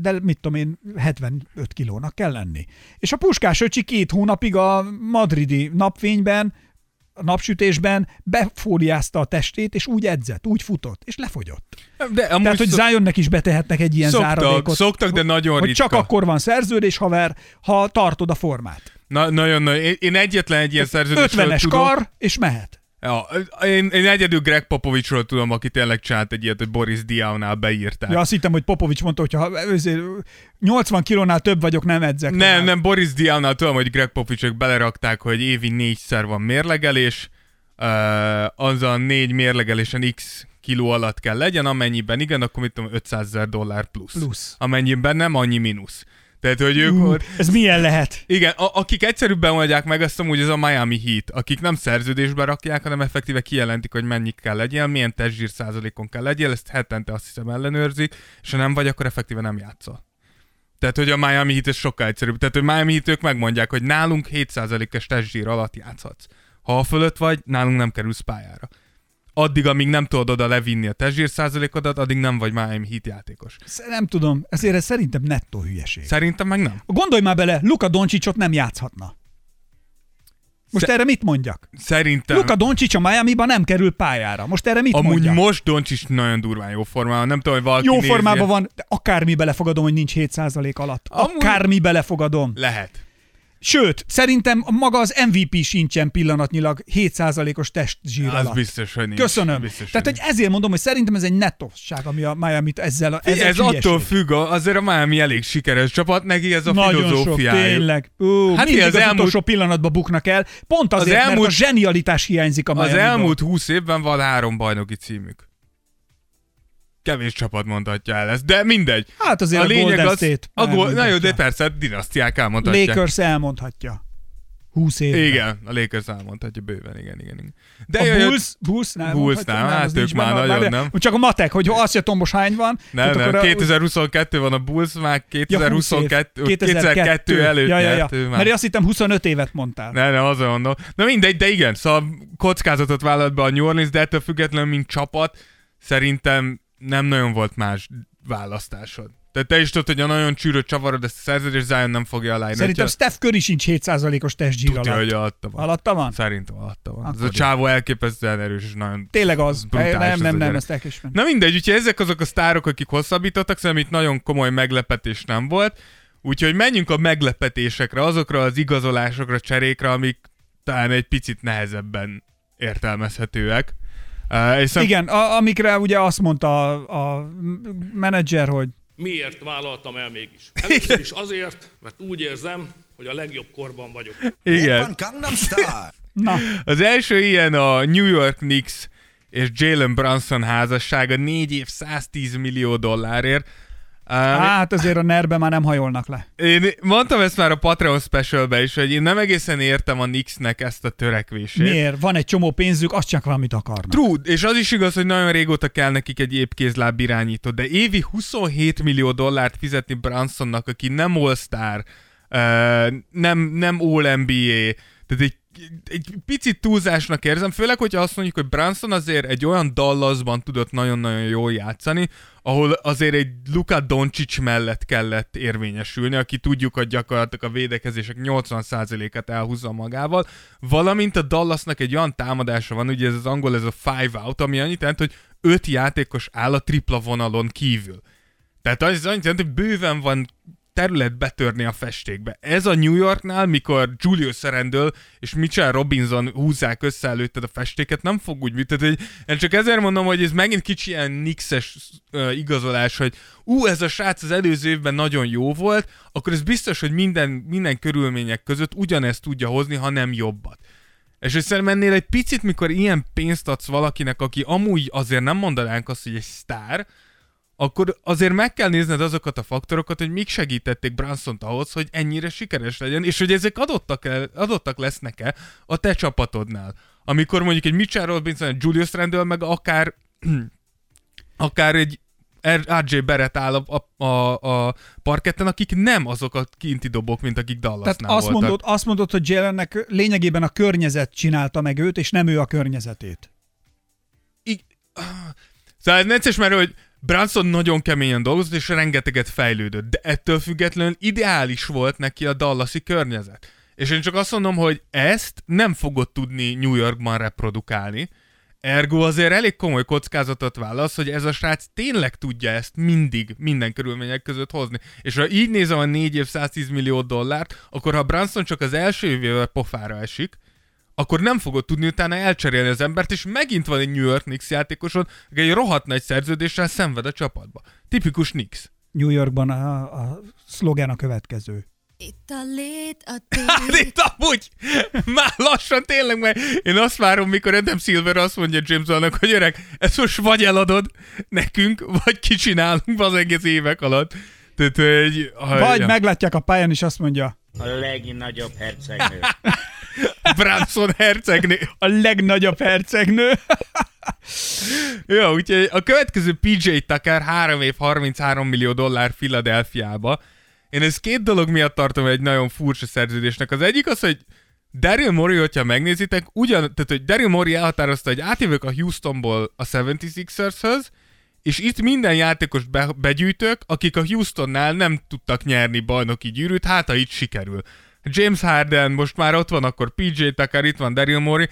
de mit tudom én, 75 kilónak kell lenni. És a Puskás öcsi két hónapig a madridi napfényben a napsütésben befóliázta a testét, és úgy edzett, úgy futott, és lefogyott. De amúgy Tehát, hogy szok- Zionnek is betehetnek egy ilyen Szoktak, záradékot. szoktak, de nagyon hogy ritka. csak akkor van szerződés, haver, ha tartod a formát. Na, nagyon, nagyon. Én, egyetlen egy ilyen szerződésről 50-es tudok. kar, és mehet. Ja, én, én egyedül Greg Popovicsról tudom, aki tényleg csinált egy ilyet, hogy Boris Diawnál beírták. Ja, azt hittem, hogy Popovics mondta, hogy ha ezért 80 kilónál több vagyok, nem edzek. Nem, tovább. nem, Boris Diawnál tudom, hogy Greg Popovicsok belerakták, hogy évi négyszer van mérlegelés, uh, az a négy mérlegelésen x kiló alatt kell legyen, amennyiben igen, akkor mit tudom, 500 ezer dollár plusz. Plusz. Amennyiben nem, annyi mínusz. Tehát, hogy ők Ú, ott, ez milyen lehet? igen, a, akik egyszerűbben mondják meg, azt amúgy ez a Miami Heat, akik nem szerződésbe rakják, hanem effektíve kijelentik, hogy mennyi kell legyen, milyen testzsír százalékon kell legyen, ezt hetente azt hiszem ellenőrzik, és ha nem vagy, akkor effektíve nem játszol. Tehát, hogy a Miami Heat ez sokkal egyszerűbb. Tehát, hogy Miami Heat ők megmondják, hogy nálunk 7%-es testzsír alatt játszhatsz. Ha a fölött vagy, nálunk nem kerülsz pályára. Addig, amíg nem tudod oda levinni a testzsír százalékodat, addig nem vagy Miami Heat játékos. Nem tudom, ezért ez szerintem nettó hülyeség. Szerintem meg nem. Gondolj már bele, Luka Doncsicsot nem játszhatna. Most Sze- erre mit mondjak? Szerintem... Luka Doncsics a Miami-ban nem kerül pályára. Most erre mit Amúgy mondjak? most Doncsics nagyon durván jó formában. Nem tudom, hogy valaki Jó nézi. formában van, de akármi belefogadom, hogy nincs 7% alatt. Amúgy- Akármi belefogadom. Lehet. Sőt, szerintem maga az MVP sincsen pillanatnyilag 7%-os testzsír Az alatt. biztos, hogy nincs. Köszönöm. Biztos, Tehát, hogy ezért mondom, hogy szerintem ez egy nettosság, ami a miami ezzel a ezzel ez hülyeség. attól függ, azért a Miami elég sikeres csapat, neki ez a Nagyon sok, filozófiája. tényleg. Ú, Hát mindig az, az elmúlt- utolsó pillanatban buknak el, pont azért, elmúlt- mert a zsenialitás hiányzik a Az Miami-ból. elmúlt húsz évben van három bajnoki címük. Kevés csapat mondhatja el ezt, de mindegy. Hát azért a, Golden State a gol, na jó, de persze, dinasztiák elmondhatják. Lakers elmondhatja. 20 évben. Igen, a Lakers elmondhatja bőven, igen, igen. igen. De A jaj, Bulls, Bulls nem. Bulls mondhatja, nem, hát az ők már nagyon várjál. nem. Csak a matek, hogy azt se tombos hány van. nem, nem, akkor a- 2022 van a Bulls, már Ja, 20 év. 2022, 2002 előtt ja, ja, ja. nyert már. Mert én azt hittem 25 évet mondtál. Ne, nem, azon mondom. Na mindegy, de igen, szóval kockázatot vállalt be a New Orleans, de ettől függetlenül, mint csapat, szerintem nem nagyon volt más választásod. Tehát te is tudod, hogy a nagyon csűrött csavarod ezt a szerződést, Zion nem fogja aláírni. Szerintem Hogyha- Steph Curry sincs 7%-os testzsír alatt. hogy alatta van. Alatta van? Szerintem alatta van. Ez Akkor a csávó elképesztően erős, és nagyon Tényleg az. brutális nem, ez nem, nem, ezt elkésem. Na mindegy, úgyhogy ezek azok a sztárok, akik hosszabbítottak, szerintem itt nagyon komoly meglepetés nem volt. Úgyhogy menjünk a meglepetésekre, azokra az igazolásokra, cserékre, amik talán egy picit nehezebben értelmezhetőek. Uh. Igen, a, amikre ugye azt mondta a, a menedzser, hogy Miért vállaltam el mégis? Először is azért, mert úgy érzem, hogy a legjobb korban vagyok. Igen. Na, Az első ilyen a New York Knicks és Jalen Brunson házassága 4 év 110 millió dollárért. Uh, hát azért a nerbe már nem hajolnak le. Én mondtam ezt már a Patreon specialbe is, hogy én nem egészen értem a Knicksnek ezt a törekvését. Miért? Van egy csomó pénzük, azt csak valamit akarnak. True, és az is igaz, hogy nagyon régóta kell nekik egy épkézláb irányító, de évi 27 millió dollárt fizetni Brunsonnak, aki nem All-Star, uh, nem, nem All-NBA, tehát egy, egy picit túlzásnak érzem, főleg, hogyha azt mondjuk, hogy Brunson azért egy olyan Dallasban tudott nagyon-nagyon jól játszani, ahol azért egy Luka Doncic mellett kellett érvényesülni, aki tudjuk, hogy gyakorlatilag a védekezések 80%-át elhúzza magával, valamint a Dallasnak egy olyan támadása van, ugye ez az angol, ez a five out, ami annyit jelent, hogy öt játékos áll a tripla vonalon kívül. Tehát az annyit jelent, hogy bőven van terület betörni a festékbe. Ez a New Yorknál, mikor Julius Randle és Mitchell Robinson húzzák össze előtted a festéket, nem fog úgy működni. hogy Én csak ezért mondom, hogy ez megint kicsi ilyen nixes uh, igazolás, hogy ú, ez a srác az előző évben nagyon jó volt, akkor ez biztos, hogy minden, minden körülmények között ugyanezt tudja hozni, ha nem jobbat. És hogy szerintem ennél egy picit, mikor ilyen pénzt adsz valakinek, aki amúgy azért nem mondanánk azt, hogy egy sztár, akkor azért meg kell nézned azokat a faktorokat, hogy mik segítették Brunson-t ahhoz, hogy ennyire sikeres legyen, és hogy ezek adottak, el, adottak lesznek-e a te csapatodnál. amikor mondjuk egy Mitchell Robinson, egy Julius Randle, meg akár akár egy RJ Barrett áll a, a, a, a parketten, akik nem azok a kinti dobok, mint akik Tehát Dallasnál azt voltak. mondod, azt mondod, hogy Jalennek lényegében a környezet csinálta meg őt, és nem ő a környezetét. I- Szóval ez necces, mert hogy Branson nagyon keményen dolgozott, és rengeteget fejlődött, de ettől függetlenül ideális volt neki a Dallasi környezet. És én csak azt mondom, hogy ezt nem fogod tudni New Yorkban reprodukálni, ergo azért elég komoly kockázatot válasz, hogy ez a srác tényleg tudja ezt mindig, minden körülmények között hozni. És ha így nézem a 4 év 110 millió dollárt, akkor ha Branson csak az első évvel pofára esik, akkor nem fogod tudni utána elcserélni az embert, és megint van egy New York Knicks játékosod, aki egy rohadt nagy szerződéssel szenved a csapatba. Tipikus Knicks. New Yorkban a, a szlogen a következő. Itt a lét, a Hát tét. itt amúgy már lassan tényleg, mert én azt várom, mikor Adam Silver azt mondja James Wallnak, hogy öreg, ezt most vagy eladod nekünk, vagy kicsinálunk az egész évek alatt. Tehát, hogy... Vagy ja. meglátják a pályán, és azt mondja, A legnagyobb hercegnő. Branson hercegnő. a legnagyobb hercegnő. Jó, úgyhogy a következő PJ Tucker 3 év 33 millió dollár Philadelphiába. Én ezt két dolog miatt tartom egy nagyon furcsa szerződésnek. Az egyik az, hogy Daryl Morey, hogyha megnézitek, ugyan, tehát hogy Daryl Morey elhatározta, hogy átjövök a Houstonból a 76ershöz, és itt minden játékost be, begyűjtök, akik a Houstonnál nem tudtak nyerni bajnoki gyűrűt, hát ha itt sikerül. James Harden most már ott van, akkor PJ Tucker, itt van Daryl Morey,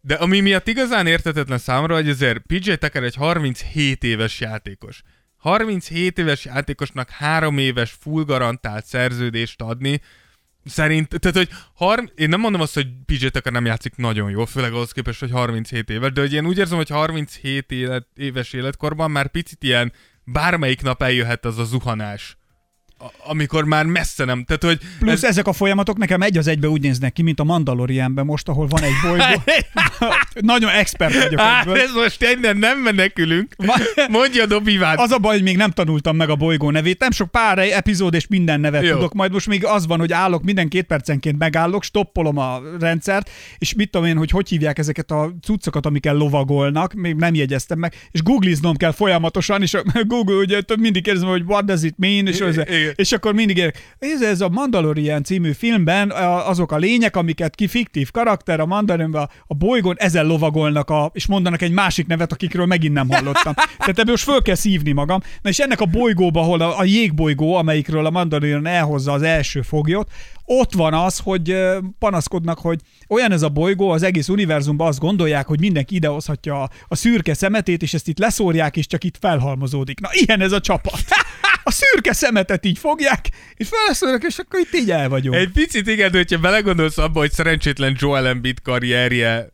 de ami miatt igazán értetetlen számomra, hogy azért PJ Tucker egy 37 éves játékos. 37 éves játékosnak három éves full garantált szerződést adni, szerint, tehát hogy har, én nem mondom azt, hogy PJ Tucker nem játszik nagyon jól, főleg ahhoz képest, hogy 37 éves, de hogy én úgy érzem, hogy 37 élet, éves életkorban már picit ilyen bármelyik nap eljöhet az a zuhanás. Amikor már messze nem, tehát hogy Plusz ez... ezek a folyamatok nekem egy az egybe úgy néznek ki, mint a Mandalorianben most, ahol van egy bolygó. Nagyon expert vagyok Hát egyből. ez most innen nem menekülünk. Mondja Dobivát. Az a baj, hogy még nem tanultam meg a bolygó nevét. Nem sok pár epizód és minden nevet Jó. Tudok. Majd most még az van, hogy állok, minden két percenként megállok, stoppolom a rendszert, és mit tudom én, hogy hogy hívják ezeket a cuccokat, amikkel lovagolnak, még nem jegyeztem meg, és googliznom kell folyamatosan, és a Google ugye mindig kérdezem, hogy what does it mean, és, Igen. és akkor mindig ér, ez, ez a Mandalorian című filmben azok a lények, amiket ki fiktív karakter a Mandalorianban a bolygón ezen lovagolnak, a, és mondanak egy másik nevet, akikről megint nem hallottam. Tehát ebből most föl kell szívni magam. Na és ennek a bolygóba, ahol a, a jégbolygó, amelyikről a Mandalorian elhozza az első foglyot, ott van az, hogy panaszkodnak, hogy olyan ez a bolygó, az egész univerzumban azt gondolják, hogy mindenki idehozhatja a, a szürke szemetét, és ezt itt leszórják, és csak itt felhalmozódik. Na, ilyen ez a csapat. A szürke szemetet így fogják, és felszólnak, és akkor itt így el vagyunk. Egy picit igen, de hogyha belegondolsz abba, hogy szerencsétlen Joel Embiid karrierje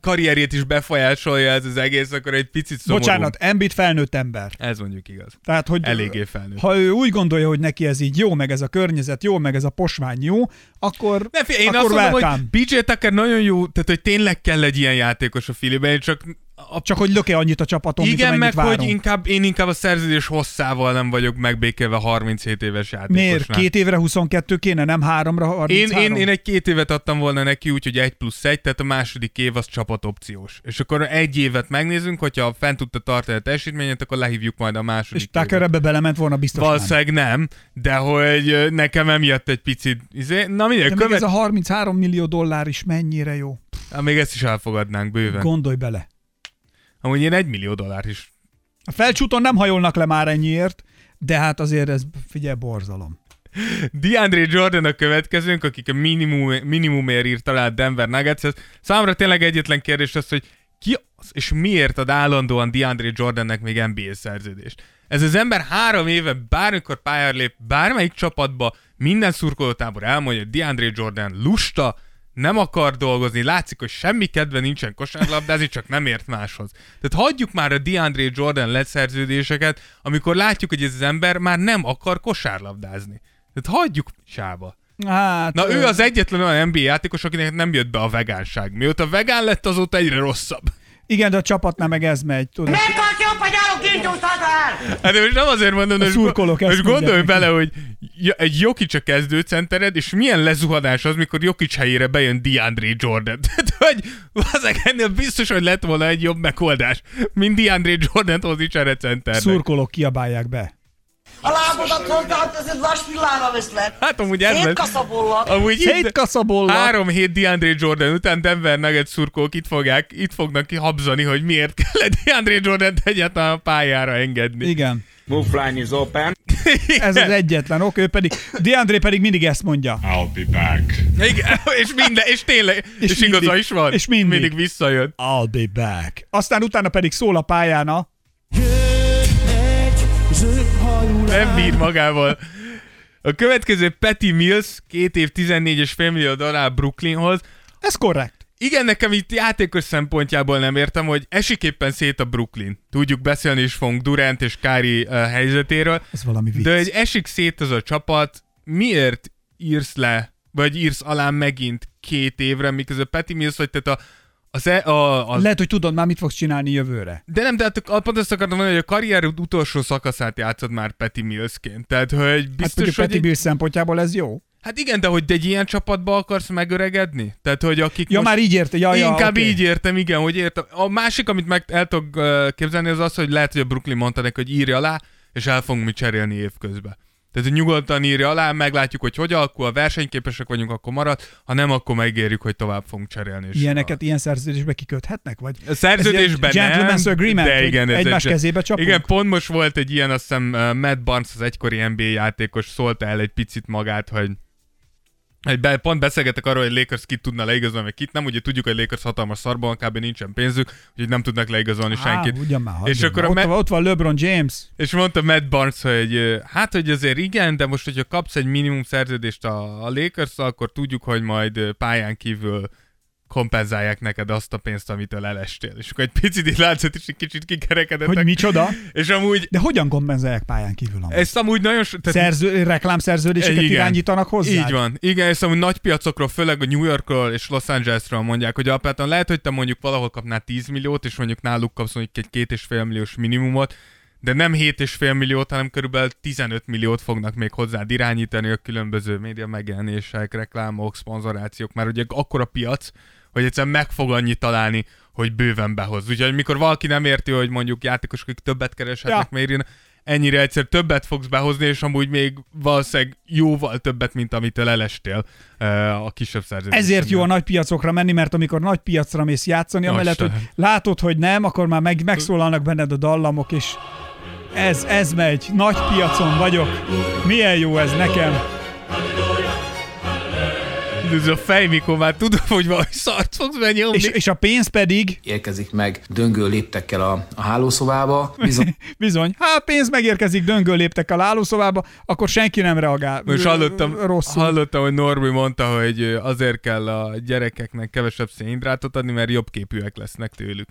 karrierjét is befolyásolja ez az egész, akkor egy picit szomorú. Bocsánat, Embiid felnőtt ember. Ez mondjuk igaz. Tehát, hogy Eléggé felnőtt. ha ő úgy gondolja, hogy neki ez így jó, meg ez a környezet jó, meg ez a posvány jó, akkor, Ne, figyelj, én akkor azt mondom, welcome. hogy PJ Tucker nagyon jó, tehát hogy tényleg kell egy ilyen játékos a én csak a Csak hogy löke annyit a csapaton, mint igen, amennyit meg várunk. hogy inkább, én inkább a szerződés hosszával nem vagyok megbékélve 37 éves játékosnál. Miért? Két évre 22 kéne, nem háromra Én, 33? én, én egy két évet adtam volna neki, úgyhogy egy plusz egy, tehát a második év az csapatopciós. És akkor egy évet megnézünk, hogyha fent tudta tartani a teljesítményét, akkor lehívjuk majd a második És Tucker ebbe belement volna biztos nem. Valószínűleg nem, de hogy nekem emiatt egy picit, izé, na mindegy, De követ... ez a 33 millió dollár is mennyire jó. Ah, még ezt is elfogadnánk bőven. Gondolj bele. Amúgy én egy millió dollár is. A felcsúton nem hajolnak le már ennyiért, de hát azért ez, figyelj, borzalom. DeAndre Jordan a következőnk, akik a minimum, minimumért írt alá Denver nuggets Számomra tényleg egyetlen kérdés az, hogy ki az, és miért ad állandóan DeAndre Jordannek még NBA szerződést. Ez az ember három éve bármikor pályára lép, bármelyik csapatba, minden szurkolótábor elmondja, hogy DeAndre Jordan lusta, nem akar dolgozni, látszik, hogy semmi kedve nincsen kosárlabdázni, csak nem ért máshoz. Tehát hagyjuk már a DeAndre Jordan leszerződéseket, amikor látjuk, hogy ez az ember már nem akar kosárlabdázni. Tehát hagyjuk sába. Hát, Na ö, ő az egyetlen olyan NBA játékos, akinek nem jött be a vegánság. Mióta vegán lett, azóta egyre rosszabb. Igen, de a csapatnál meg ez megy, tudod. Megkapja, hogy állok! Hát de most nem azért mondom, szurkolók most ezt gondolj bele, hogy egy Jokic a kezdőcentered, és milyen lezuhanás az, mikor Jokic helyére bejön DeAndre Jordan. Tehát, hogy azek ennél biztos, hogy lett volna egy jobb megoldás, mint DeAndre Jordan hozni cserecenternek. Szurkolók kiabálják be. A lábodat mondtad, ez egy vas villára veszlek. Hát amúgy ez lett. Szétkaszabollat. Amúgy itt- Szétkaszabolla. Három hét DeAndre Jordan után Denver Nuggets szurkolók itt fogják, itt fognak kihabzani, hogy miért kellett DeAndre Jordan egyáltalán a pályára engedni. Igen. Move line is open. Ez az egyetlen ok, ő pedig, DeAndre pedig mindig ezt mondja. I'll be back. Igen, és minden, és tényleg, és, és mindig- igaza is van. és mindig. mindig visszajön. I'll be back. Aztán utána pedig szól a pályán a... Nem bír magával. A következő Patty Mills, két év 14,5 millió dollár Brooklynhoz. Ez korrekt. Igen, nekem itt játékos szempontjából nem értem, hogy esik éppen szét a Brooklyn. Tudjuk beszélni is fogunk Durant és Kári uh, helyzetéről. Ez valami vicc. De hogy esik szét ez a csapat, miért írsz le, vagy írsz alá megint két évre, miközben Patty Mills, vagy tehát a, az, e, a, a Lehet, hogy tudod már, mit fogsz csinálni jövőre. de nem, tehát pont azt akartam mondani, hogy a karrier utolsó szakaszát játszott már Patty Millsként. Tehát, hogy Hát biztos, mondjuk hogy... Peti egy- Bill szempontjából ez jó. Hát igen, de hogy egy ilyen csapatba akarsz megöregedni? Tehát, hogy akik Ja, most... már így érte. Ja, ja, Inkább oké. így értem, igen, hogy értem. A másik, amit meg el tudok képzelni, az az, hogy lehet, hogy a Brooklyn mondta neki, hogy írja alá, és el fogunk mi cserélni évközben. Tehát, hogy nyugodtan írja alá, meglátjuk, hogy hogy alakul, ha versenyképesek vagyunk, akkor marad, ha nem, akkor megérjük, hogy tovább fogunk cserélni. És Ilyeneket ilyen szerződésbe kiköthetnek? Vagy a szerződésben nem, agreement, de igen, ez egymás egy- kezébe csapunk? Igen, pont most volt egy ilyen, azt hiszem uh, Matt Barnes, az egykori NBA játékos szólta el egy picit magát, hogy egy be, pont beszélgetek arról, hogy Lakers kit tudna leigazolni, meg kit nem. Ugye tudjuk, hogy Lakers hatalmas szarban, kb. nincsen pénzük, úgyhogy nem tudnak leigazolni Á, senkit. ugyan már, és akkor ott, van, ott van LeBron James. és mondta Matt Barnes, hogy hát, hogy azért igen, de most, hogyha kapsz egy minimum szerződést a, a lakers akkor tudjuk, hogy majd pályán kívül kompenzálják neked azt a pénzt, amitől elestél. És akkor egy picit így látszott, és egy kicsit kikerekedett. Hogy micsoda? És amúgy De hogyan kompenzálják pályán kívül? amúgy? ezt amúgy nagyon... Tehát Szerző, reklámszerződéseket Igen. irányítanak hozzá? Így van. Igen, és amúgy nagy piacokról, főleg a New Yorkról és Los Angelesről mondják, hogy alapvetően lehet, hogy te mondjuk valahol kapnál 10 milliót, és mondjuk náluk kapsz mondjuk egy két és fél milliós minimumot, de nem 7,5 milliót, hanem körülbelül 15 milliót fognak még hozzád irányítani a különböző média megjelenések, reklámok, szponzorációk, mert ugye akkora piac, hogy egyszerűen meg fog annyit találni, hogy bőven behoz. Úgyhogy mikor valaki nem érti, hogy mondjuk játékosok akik többet kereshetnek, Ja. miért ennyire egyszer többet fogsz behozni, és amúgy még valószínűleg jóval többet, mint amitől elestél uh, a kisebb szerződés. Ezért jó a nagy piacokra menni, mert amikor nagy piacra mész játszani, amellett, hogy látod, hogy nem, akkor már meg, megszólalnak benned a dallamok, és ez, ez megy. Nagy piacon vagyok. Milyen jó ez nekem. Ez a fej, mikor már tudom, hogy valami szart fogsz benyomni. És, és a pénz pedig, érkezik meg döngő léptekkel a, a hálószobába. Bizony, bizony, ha a pénz megérkezik, döngő léptek a hálószobába, akkor senki nem reagál. Most hallottam, rosszul. hallottam, hogy Norbi mondta, hogy azért kell a gyerekeknek kevesebb szénhidrátot adni, mert jobb képűek lesznek tőlük.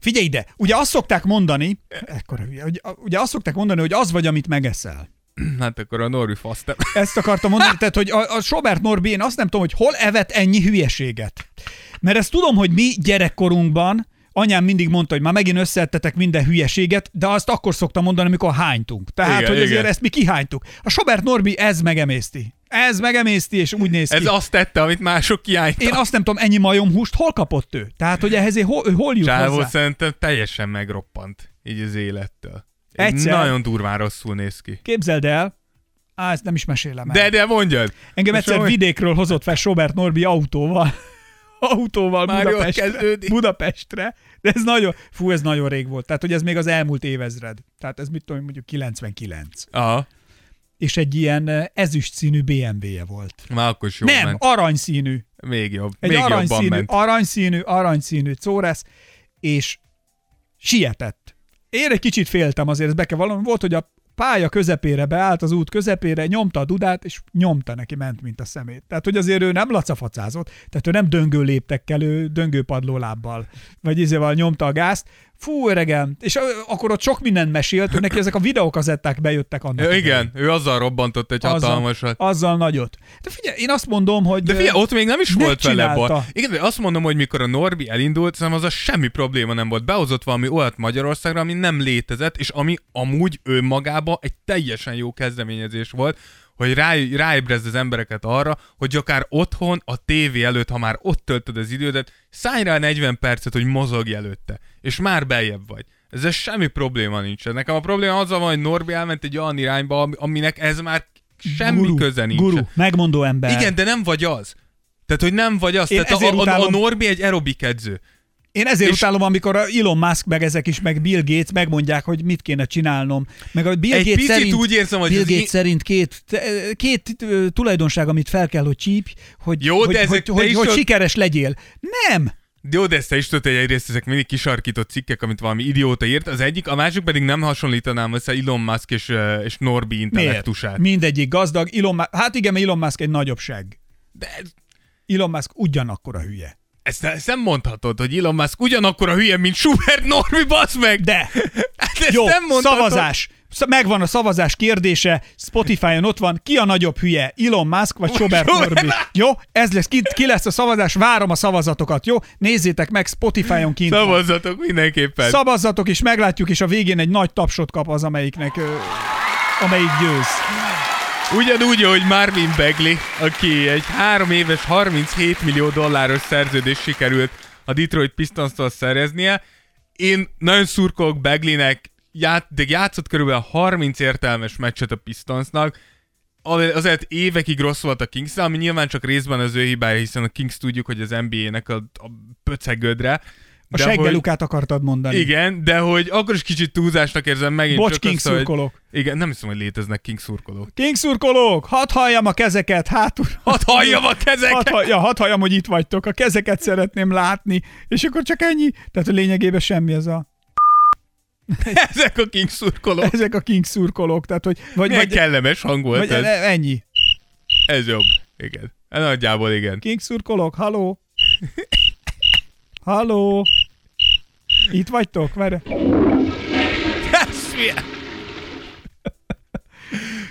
Figyelj ide, ugye azt szokták mondani, ekkora ugye, ugye azt szokták mondani, hogy az vagy, amit megeszel. Hát akkor a Norbi fasz nem. Ezt akartam mondani, tehát, hogy a, a Sobert Norbi, én azt nem tudom, hogy hol evett ennyi hülyeséget. Mert ezt tudom, hogy mi gyerekkorunkban, anyám mindig mondta, hogy már megint összeettetek minden hülyeséget, de azt akkor szoktam mondani, amikor hánytunk. Tehát, Igen, hogy azért igen. ezt mi kihánytuk. A Sobert Norbi ez megemészti. Ez megemészti, és úgy néz ki. Ez azt tette, amit mások kiálltak. Én azt nem tudom, ennyi majomhúst hol kapott ő? Tehát, hogy ehhez hol, hol jut Csávó hozzá? szerintem teljesen megroppant így az élettől. Egy Egyszer. Nagyon durván rosszul néz ki. Képzeld el, Á, ezt nem is mesélem el. De, de mondjad. Engem Most egyszer ahogy- vidékről hozott fel Sobert Norbi autóval. autóval Már Budapestre. Budapestre. De ez nagyon, fú, ez nagyon rég volt. Tehát, hogy ez még az elmúlt évezred. Tehát ez mit tudom, mondjuk 99. Aha, És egy ilyen eh, ezüst színű BMW-je volt. már akkor is jó nem, ment. aranyszínű. Még jobb. Egy Még jobban aranyszínű, ment. aranyszínű, aranyszínű Córesz, és sietett. Én egy kicsit féltem azért, ezt be kell valami. Volt, hogy a pálya közepére beállt, az út közepére, nyomta a dudát, és nyomta neki, ment, mint a szemét. Tehát, hogy azért ő nem lacafacázott, tehát ő nem döngő léptekkel, ő döngő padlólábbal, vagy izéval nyomta a gázt. Fú, öregem. És akkor ott sok mindent mesélt, ő neki ezek a videókazetták bejöttek annak. Ja, igen, ő azzal robbantott egy hatalmasat. Azzal, azzal nagyot. De figyelj, én azt mondom, hogy... De figyelj, ott még nem is volt vele baj. Igen, de azt mondom, hogy mikor a Norbi elindult, szerintem az a semmi probléma nem volt. Behozott valami olyat Magyarországra, ami nem létezett, és ami amúgy ő magába egy teljesen jó kezdeményezés volt, hogy rá, ráébrezd az embereket arra, hogy akár otthon, a tévé előtt, ha már ott töltöd az idődet, szállj rá 40 percet, hogy mozogj előtte, és már beljebb vagy. Ezzel semmi probléma nincs. Nekem a probléma az van, hogy Norbi elment egy olyan irányba, ami- aminek ez már semmi guru, köze nincs. Guru, megmondó ember. Igen, de nem vagy az. Tehát, hogy nem vagy az. Én Tehát a, ezért a, a, Norbi egy aerobik edző. Én ezért És- utálom, amikor a Elon Musk meg ezek is, meg Bill Gates megmondják, hogy mit kéne csinálnom. Meg a Bill Egy Gates picit szerint, úgy érzem, hogy Bill Gates én- szerint két, két tulajdonság, amit fel kell, hogy csípj, hogy, Jó, hogy, de ezek hogy, hogy, hogy tudod- sikeres legyél. Nem! De jó, de ezt te is tudod, hogy egyrészt ezek mindig kisarkított cikkek, amit valami idióta írt, az egyik, a másik pedig nem hasonlítanám össze Elon Musk és, és Norbi Miért? intellektusát. Mindegyik gazdag. Elon Musk, hát igen, Elon Musk egy nagyobb seg. De Elon Musk ugyanakkor a hülye. Ezt, ezt nem mondhatod, hogy Elon Musk ugyanakkor a hülye, mint Schubert Norbi, basz meg! De! Hát ezt Jó, nem mondhatod. szavazás. Sz- Megvan a szavazás kérdése, Spotify-on ott van, ki a nagyobb hülye, Elon Musk vagy Robert. Norbi? Jó, ez lesz, ki, ki lesz a szavazás, várom a szavazatokat, jó? Nézzétek meg, Spotify-on kint van. Szavazzatok mindenképpen. Szavazzatok, és meglátjuk, és a végén egy nagy tapsot kap az, amelyiknek, amelyik győz. Ugyanúgy, ahogy Marvin Bagley, aki egy három éves 37 millió dolláros szerződést sikerült a Detroit Pistons-tól szereznie. Én nagyon szurkolok Bagleynek, ját, de játszott körülbelül 30 értelmes meccset a Pistonsnak, azért évekig rossz volt a kings ami nyilván csak részben az ő hibája, hiszen a Kings tudjuk, hogy az NBA-nek a, a pöcegödre. A de hogy- seggelukát akartad mondani. Igen, de hogy akkor is kicsit túlzásnak érzem megint Bocs, csak King hogy-. Igen, nem hiszem, hogy léteznek King szurkolók. King szurkolók, hadd halljam a kezeket, hátul. Hadd halljam a kezeket! Hadd, hall- ja, hadd halljam, hogy itt vagytok, a kezeket szeretném látni, és akkor csak ennyi. Tehát a lényegében semmi ez a... Ezek a King szurkolók. Ezek a King szurkolók, tehát hogy... Vagy, Milyen vagy, kellemes hang volt vagy ez. ennyi. Ez jobb. Igen. Nagyjából igen. King szurkolók, haló? Haló? Itt vagytok? Várj. Ez milyen?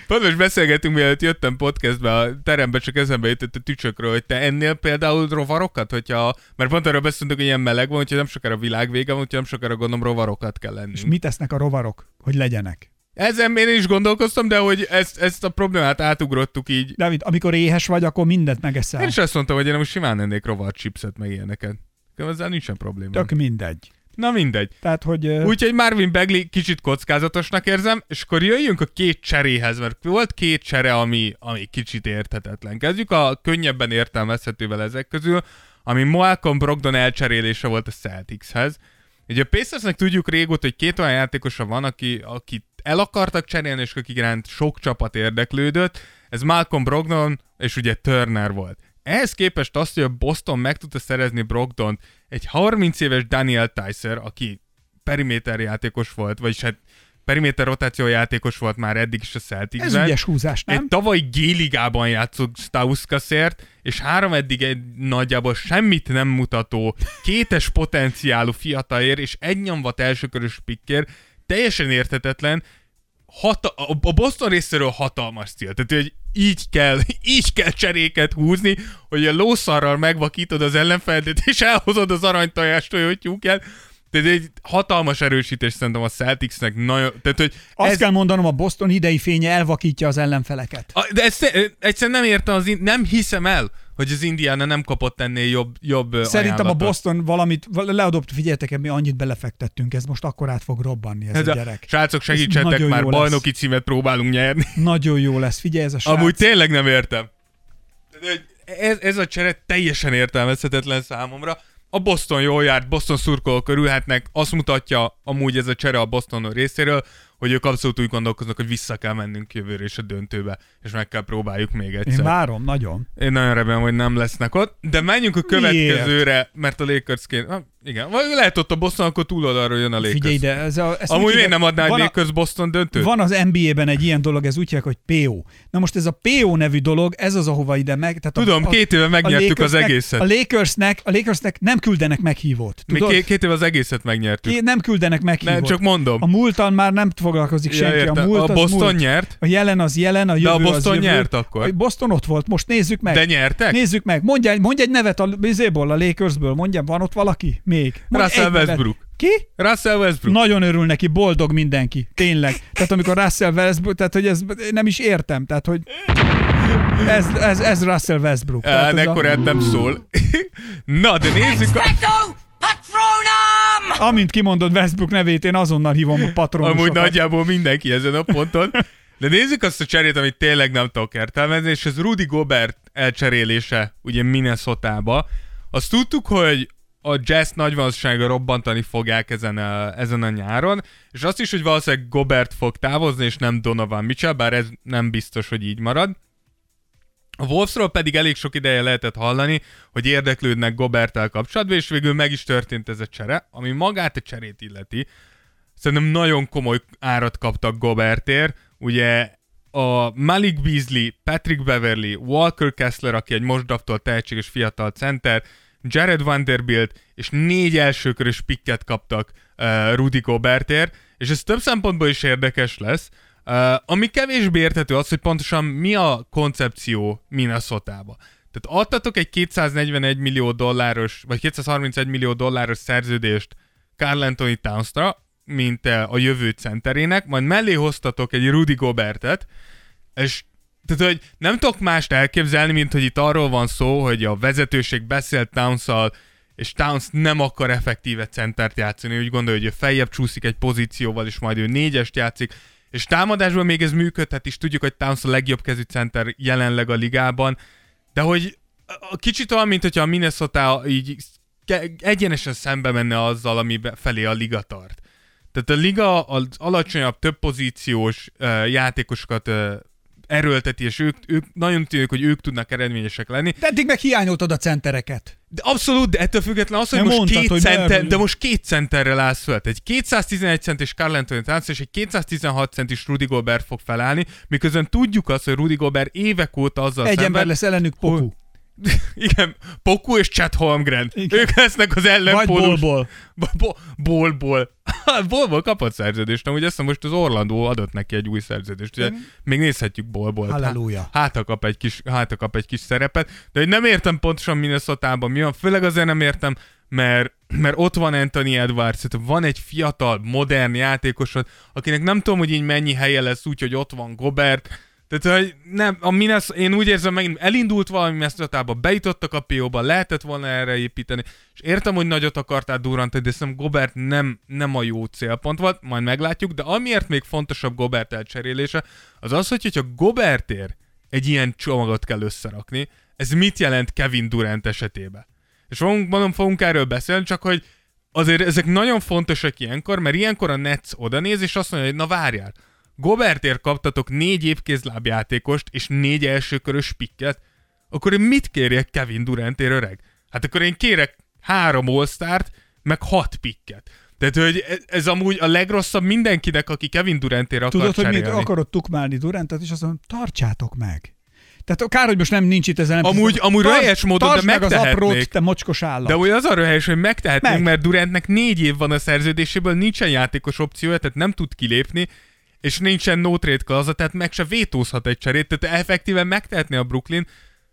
Pont most beszélgetünk, mielőtt jöttem podcastbe, a terembe csak eszembe jutott a tücsökről, hogy te ennél például rovarokat, hogyha, mert pont arról beszéltünk, hogy ilyen meleg van, hogyha nem sokára világ vége van, hogyha nem sokára gondolom rovarokat kell lenni. És mit tesznek a rovarok, hogy legyenek? Ezen én is gondolkoztam, de hogy ezt, ezt a problémát átugrottuk így. David, amikor éhes vagy, akkor mindent megeszel. Én is azt mondtam, hogy én most simán ennék rovar chipset, meg ilyeneket. Ezzel nincsen probléma. Tök mindegy. Na mindegy. Tehát, hogy... Úgyhogy Marvin Bagley kicsit kockázatosnak érzem, és akkor jöjjünk a két cseréhez, mert volt két csere, ami, ami kicsit érthetetlen. Kezdjük a könnyebben értelmezhetővel ezek közül, ami Malcolm Brogdon elcserélése volt a Celticshez. Ugye a Pacersnek tudjuk régóta, hogy két olyan játékosa van, aki, akit el akartak cserélni, és akik iránt sok csapat érdeklődött. Ez Malcolm Brogdon, és ugye Turner volt. Ehhez képest azt, hogy a Boston meg tudta szerezni Brogdont, egy 30 éves Daniel Tyser, aki periméter játékos volt, vagyis hát periméter rotáció játékos volt már eddig is a Ez Celticsben. ügyes húzás, nem? Egy tavaly G-ligában játszott Stauskasért, és három eddig egy nagyjából semmit nem mutató, kétes potenciálú fiatalért, és egy nyomvat elsőkörös pikker, teljesen értetetlen, hata- a Boston részéről hatalmas cél. Tehát, hogy így kell, így kell cseréket húzni, hogy a lószarral megvakítod az ellenfeldet, és elhozod az aranytojást, hogy tyúkját. Tehát egy hatalmas erősítés szerintem a Celticsnek nagyon... Tehát, hogy Azt ez, kell mondanom, a Boston idei fénye elvakítja az ellenfeleket. a, de ezt, egyszerűen nem értem, az, nem hiszem el, hogy az Indiana nem kapott ennél jobb, jobb Szerintem a ajánlatot. Boston valamit val- leadott, figyeljetek, mi annyit belefektettünk, ez most akkor át fog robbanni ez, Ez a a, gyerek. srácok, segítsetek már, jó lesz. bajnoki címet próbálunk nyerni. Nagyon jó lesz, figyelj ez a srác. Amúgy tényleg nem értem. Ez, ez a csere teljesen értelmezhetetlen számomra. A Boston jól járt, Boston szurkolók örülhetnek, azt mutatja amúgy ez a csere a Boston részéről, hogy ők abszolút úgy gondolkoznak, hogy vissza kell mennünk jövőre is a döntőbe, és meg kell próbáljuk még egyszer. Én várom, nagyon. Én nagyon remélem, hogy nem lesznek ott, de menjünk a következőre, mert a Lakers kéne... Igen, vagy lehet ott a Boston, akkor túloldalról jön a Lakers. Figyelj ide, ez a, ezt Amúgy úgy miért nem adná van egy a- Lakers Boston döntőt? Van az NBA-ben egy ilyen dolog, ez úgy hívják, hogy PO. Na most ez a PO nevű dolog, ez az, ahova ide meg... Tehát Tudom, a, a, két éve megnyertük az egészet. A Lakersnek, a Lakersnek nem küldenek meghívót. Mi Tudod? két, két éve az egészet megnyertük. Ké- nem küldenek meghívót. Nem, csak mondom. A múltan már nem foglalkozik Ja, senki. értem. A, múlt A az Boston múlt. nyert? A jelen az jelen, a jövő a az Boston jövő. nyert akkor? A Boston ott volt, most nézzük meg. De nyertek? Nézzük meg. Mondj egy, mondj egy nevet a a Lakersből. Mondjam, van ott valaki? Még. Mondj Russell. Westbrook. Ki? Russell Westbrook. Nagyon örül neki, boldog mindenki. Tényleg. Tehát amikor Russell Westbrook, tehát hogy ez nem is értem, tehát hogy ez, ez, ez Russell Westbrook. Tehát ez akkor a, nem szól. Na, de nézzük a... amint kimondod Westbrook nevét, én azonnal hívom a patronusokat. Amúgy nagyjából mindenki ezen a ponton. De nézzük azt a cserét, amit tényleg nem tudok értelmezni, és ez Rudy Gobert elcserélése ugye Minnesota-ba. Azt tudtuk, hogy a jazz nagy valószínűséggel robbantani fogják ezen a, ezen a nyáron, és azt is, hogy valószínűleg Gobert fog távozni, és nem Donovan Mitchell, bár ez nem biztos, hogy így marad. A Wolvesról pedig elég sok ideje lehetett hallani, hogy érdeklődnek Gobertel kapcsolatban, és végül meg is történt ez a csere, ami magát a cserét illeti. Szerintem nagyon komoly árat kaptak Gobertért, ugye a Malik Beasley, Patrick Beverly, Walker Kessler, aki egy most draftolt tehetséges fiatal center, Jared Vanderbilt, és négy elsőkörös pikket kaptak uh, Rudy Gobertért, és ez több szempontból is érdekes lesz. Uh, ami kevésbé érthető az, hogy pontosan mi a koncepció Minnesota-ba. Tehát adtatok egy 241 millió dolláros, vagy 231 millió dolláros szerződést Carl Anthony Townsra, mint a jövő centerének, majd mellé hoztatok egy Rudy Gobertet, és tehát, hogy nem tudok mást elképzelni, mint hogy itt arról van szó, hogy a vezetőség beszélt towns és Towns nem akar effektíve centert játszani, úgy gondolja, hogy ő feljebb csúszik egy pozícióval, és majd ő négyest játszik, és támadásban még ez működhet, és tudjuk, hogy Towns a legjobb kezű center jelenleg a ligában, de hogy kicsit olyan, mint hogyha a Minnesota így egyenesen szembe menne azzal, ami felé a liga tart. Tehát a liga az alacsonyabb, több pozíciós uh, játékosokat uh, erőlteti, és ők, ők nagyon tűnik, hogy ők tudnak eredményesek lenni. De eddig meg hiányoltad a centereket. De abszolút, de ettől függetlenül az, hogy most mondtad, két hogy center, de most két centerrel állsz föl. Egy 211 centis Carl Anthony Towns és egy 216 centis Rudy Gobert fog felállni, miközben tudjuk azt, hogy Rudy Gobert évek óta azzal Egy szemben... ember lesz ellenük Poku. Igen, Poku és Chet Holmgren. Igen. Ők lesznek az ellenpólus. Vagy Bolból. Bo- Bolból. Bolból kapott szerződést, amúgy hiszem most az Orlandó adott neki egy új szerződést. Ugye, még nézhetjük Bolból. Halleluja. Hát, kap egy kis, hát, kap egy kis szerepet. De hogy nem értem pontosan minnesota mi van. Főleg azért nem értem, mert, mert ott van Anthony Edwards, tehát van egy fiatal, modern játékosod, akinek nem tudom, hogy így mennyi helye lesz úgy, hogy ott van Gobert, tehát, hogy nem, a Minnes, én úgy érzem, megint elindult valami Minnesota-ba, bejutottak a PO-ba, lehetett volna erre építeni, és értem, hogy nagyot akartál Durant, de szerintem Gobert nem, nem a jó célpont volt, majd meglátjuk, de amiért még fontosabb Gobert elcserélése, az az, hogy hogyha Gobertért egy ilyen csomagot kell összerakni, ez mit jelent Kevin Durant esetében? És fogunk, mondom, fogunk erről beszélni, csak hogy azért ezek nagyon fontosak ilyenkor, mert ilyenkor a Nets oda néz, és azt mondja, hogy na várjál, Gobertért kaptatok négy évkézlábjátékost és négy elsőkörös pikket, akkor én mit kérjek Kevin Durantért öreg? Hát akkor én kérek három all meg hat pikket. Tehát, hogy ez, ez amúgy a legrosszabb mindenkinek, aki Kevin Durantért akar Tudod, hogy cserélni. mit akarod tukmálni Durantot, és azt mondom, tartsátok meg. Tehát kár, hogy most nem nincs itt ezen. Amúgy- amúgy röhelyes módon, de meg az aprót, te mocskos állat. De úgy az a röhelyes, hogy megtehetnénk, Meg. mert Durantnek négy év van a szerződéséből, nincsen játékos opciója, tehát nem tud kilépni, és nincsen no trade klauza, tehát meg se vétózhat egy cserét, tehát effektíven megtehetné a Brooklyn.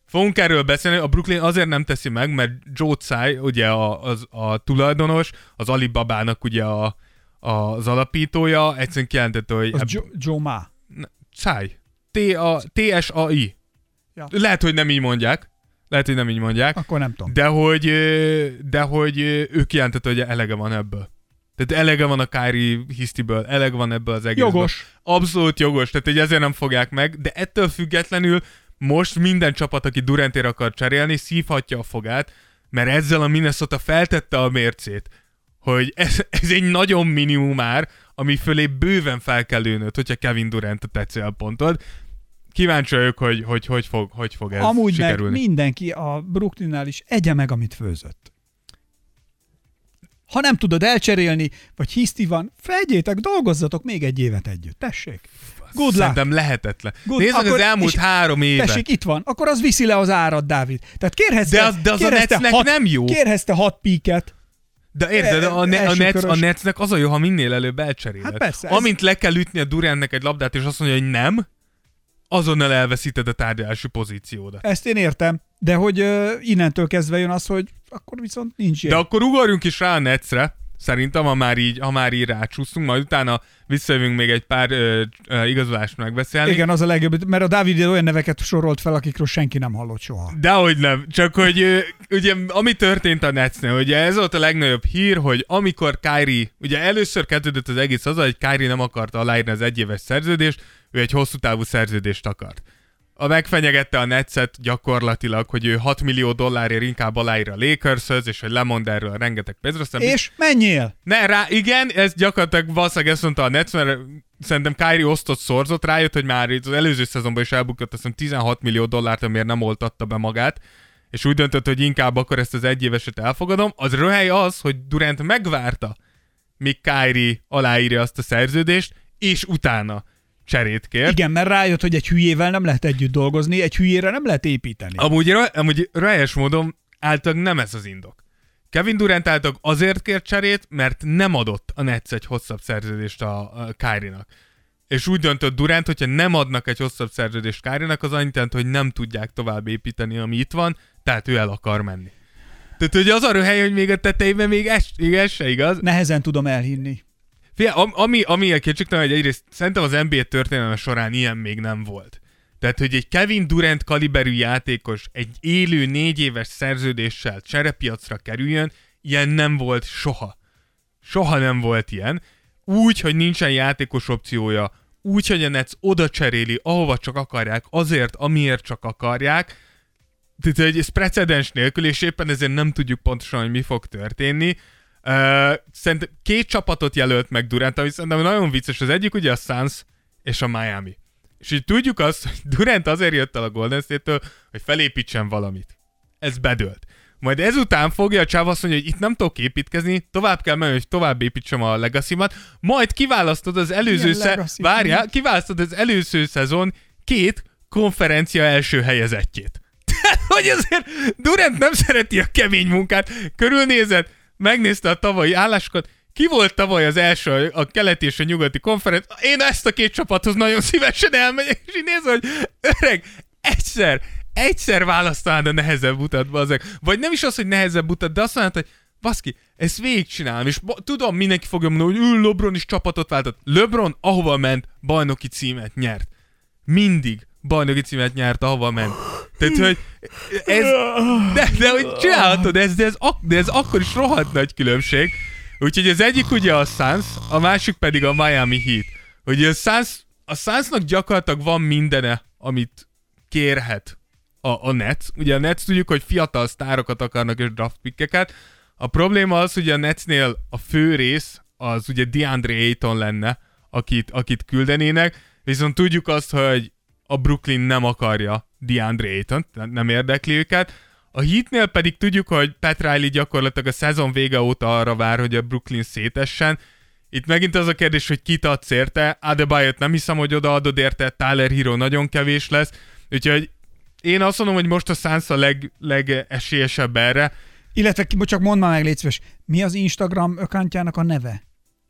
Fogunk erről beszélni, a Brooklyn azért nem teszi meg, mert Joe Tsai, ugye a, az, a tulajdonos, az Alibabának ugye a, az alapítója, egyszerűen kijelentette, hogy... Az Joe, Joe Ma. Tsai. T-S-A-I. Ja. Lehet, hogy nem így mondják. Lehet, hogy nem így mondják. Akkor nem tudom. De hogy, de hogy ő kijelentette, hogy elege van ebből. Tehát elege van a Kyrie hisztiből, elege van ebből az egészből. Jogos. Abszolút jogos, tehát hogy ezért nem fogják meg, de ettől függetlenül most minden csapat, aki Durantért akar cserélni, szívhatja a fogát, mert ezzel a Minnesota feltette a mércét, hogy ez, ez egy nagyon minimum ár, ami fölé bőven fel kell lőnöd, hogyha Kevin Durant a te célpontod. Kíváncsi vagyok, hogy hogy, hogy, fog, hogy fog ez Amúgy sikerülni. meg mindenki a Brooklynnál is egye meg, amit főzött. Ha nem tudod elcserélni, vagy hiszti van, fegyétek, dolgozzatok még egy évet együtt. Tessék. Good luck. Szerintem lehetetlen. Good- Nézd meg az elmúlt három évet. Tessék, itt van. Akkor az viszi le az árat, Dávid. Tehát kérhetsz De az- de az a Netsnek hat, nem jó. Kérhetsz te hat píket. De érted, E- a, ne, a, Nets, a körös. Netsnek az a jó, ha minél előbb elcseréled. Hát persze, ez- Amint le kell ütni a Durantnek egy labdát, és azt mondja, hogy nem, azonnal elveszíted a tárgyalási pozíciódat. Ezt én értem. De hogy uh, innentől kezdve jön az, hogy akkor viszont nincs De ilyen. akkor ugorjunk is rá a Netsre, Szerintem, ha már így, ha már így rácsúszunk, majd utána visszajövünk még egy pár ö, ö, igazolást megbeszélni. Igen, az a legjobb, mert a Dávid olyan neveket sorolt fel, akikről senki nem hallott soha. Dehogy nem, csak hogy ö, ugye ami történt a Netsnél, ugye ez volt a legnagyobb hír, hogy amikor Kyrie, ugye először kezdődött az egész az, hogy Kyrie nem akarta aláírni az egyéves szerződést, ő egy hosszú távú szerződést akart. A megfenyegette a Netset gyakorlatilag, hogy ő 6 millió dollárért inkább aláír a lakers és hogy lemond erről a rengeteg pénzről. aztán És menjél! Ne, rá, igen, ez gyakorlatilag valószínűleg ezt mondta a Nets, mert szerintem Kyrie osztott szorzott, rájött, hogy már az előző szezonban is elbukott, azt hiszem 16 millió dollárt, amiért nem oltatta be magát, és úgy döntött, hogy inkább akkor ezt az egyéveset elfogadom. Az röhely az, hogy Durant megvárta, míg Kyrie aláírja azt a szerződést, és utána cserét kért. Igen, mert rájött, hogy egy hülyével nem lehet együtt dolgozni, egy hülyére nem lehet építeni. Amúgy, amúgy röhelyes módon általában nem ez az indok. Kevin Durant általában azért kért cserét, mert nem adott a Nets egy hosszabb szerződést a, a Kyrie-nak. És úgy döntött Durant, hogyha nem adnak egy hosszabb szerződést Kyrie-nak, az annyit jelent, hogy nem tudják tovább építeni, ami itt van, tehát ő el akar menni. Tehát, hogy az a röhely, hogy még a tetejében még ez, még ez se igaz. Nehezen tudom elhinni. Fia, ami, ami a kétségtelen, hogy egyrészt szerintem az NBA történelme során ilyen még nem volt. Tehát, hogy egy Kevin Durant kaliberű játékos egy élő négy éves szerződéssel cserepiacra kerüljön, ilyen nem volt soha. Soha nem volt ilyen. Úgy, hogy nincsen játékos opciója, úgy, hogy a Nets oda cseréli, ahova csak akarják, azért, amiért csak akarják. Tehát, hogy ez precedens nélkül, és éppen ezért nem tudjuk pontosan, hogy mi fog történni. Szerintem két csapatot jelölt meg Durant, ami szerintem nagyon vicces. Az egyik ugye a Suns és a Miami. És így tudjuk azt, hogy Durant azért jött el a Golden State-től, hogy felépítsen valamit. Ez bedőlt. Majd ezután fogja a csáv azt mondja, hogy itt nem tudok építkezni, tovább kell menni, hogy tovább építsem a legacy majd kiválasztod az előző szezon, várjál, kiválasztod az előző szezon két konferencia első helyezettjét. hogy azért Durant nem szereti a kemény munkát, körülnézed, megnézte a tavalyi állásokat, ki volt tavaly az első a keleti és a nyugati konferenc? Én ezt a két csapathoz nagyon szívesen elmegyek, és így nézem, hogy öreg, egyszer, egyszer választanád a nehezebb utat, bazeg. Vagy nem is az, hogy nehezebb utat, de azt mondod, hogy baszki, ezt végigcsinálom, és tudom, mindenki fogja mondani, hogy ő LeBron is csapatot váltott. LeBron, ahova ment, bajnoki címet nyert. Mindig bajnoki címet nyert, ahova ment. Tehát, hogy ez, de, de hogy csinálhatod ezt, de ez, ak- de ez akkor is rohadt nagy különbség. Úgyhogy az egyik ugye a Suns, a másik pedig a Miami Heat. Hogy a Suns, a Sunsnak gyakorlatilag van mindene, amit kérhet a, a Nets. Ugye a Nets tudjuk, hogy fiatal sztárokat akarnak és draft pickeket. A probléma az, hogy a Netsnél a fő rész az ugye DeAndre Ayton lenne, akit, akit küldenének, viszont tudjuk azt, hogy a Brooklyn nem akarja DeAndre Ayton, nem érdekli őket. A Heatnél pedig tudjuk, hogy Pat Riley gyakorlatilag a szezon vége óta arra vár, hogy a Brooklyn szétessen. Itt megint az a kérdés, hogy kit adsz érte. Adebayot nem hiszem, hogy odaadod érte, Tyler Hero nagyon kevés lesz. Úgyhogy én azt mondom, hogy most a Suns a leg, legesélyesebb erre. Illetve csak mondd már meg, légy szíves, mi az Instagram ökántjának a neve?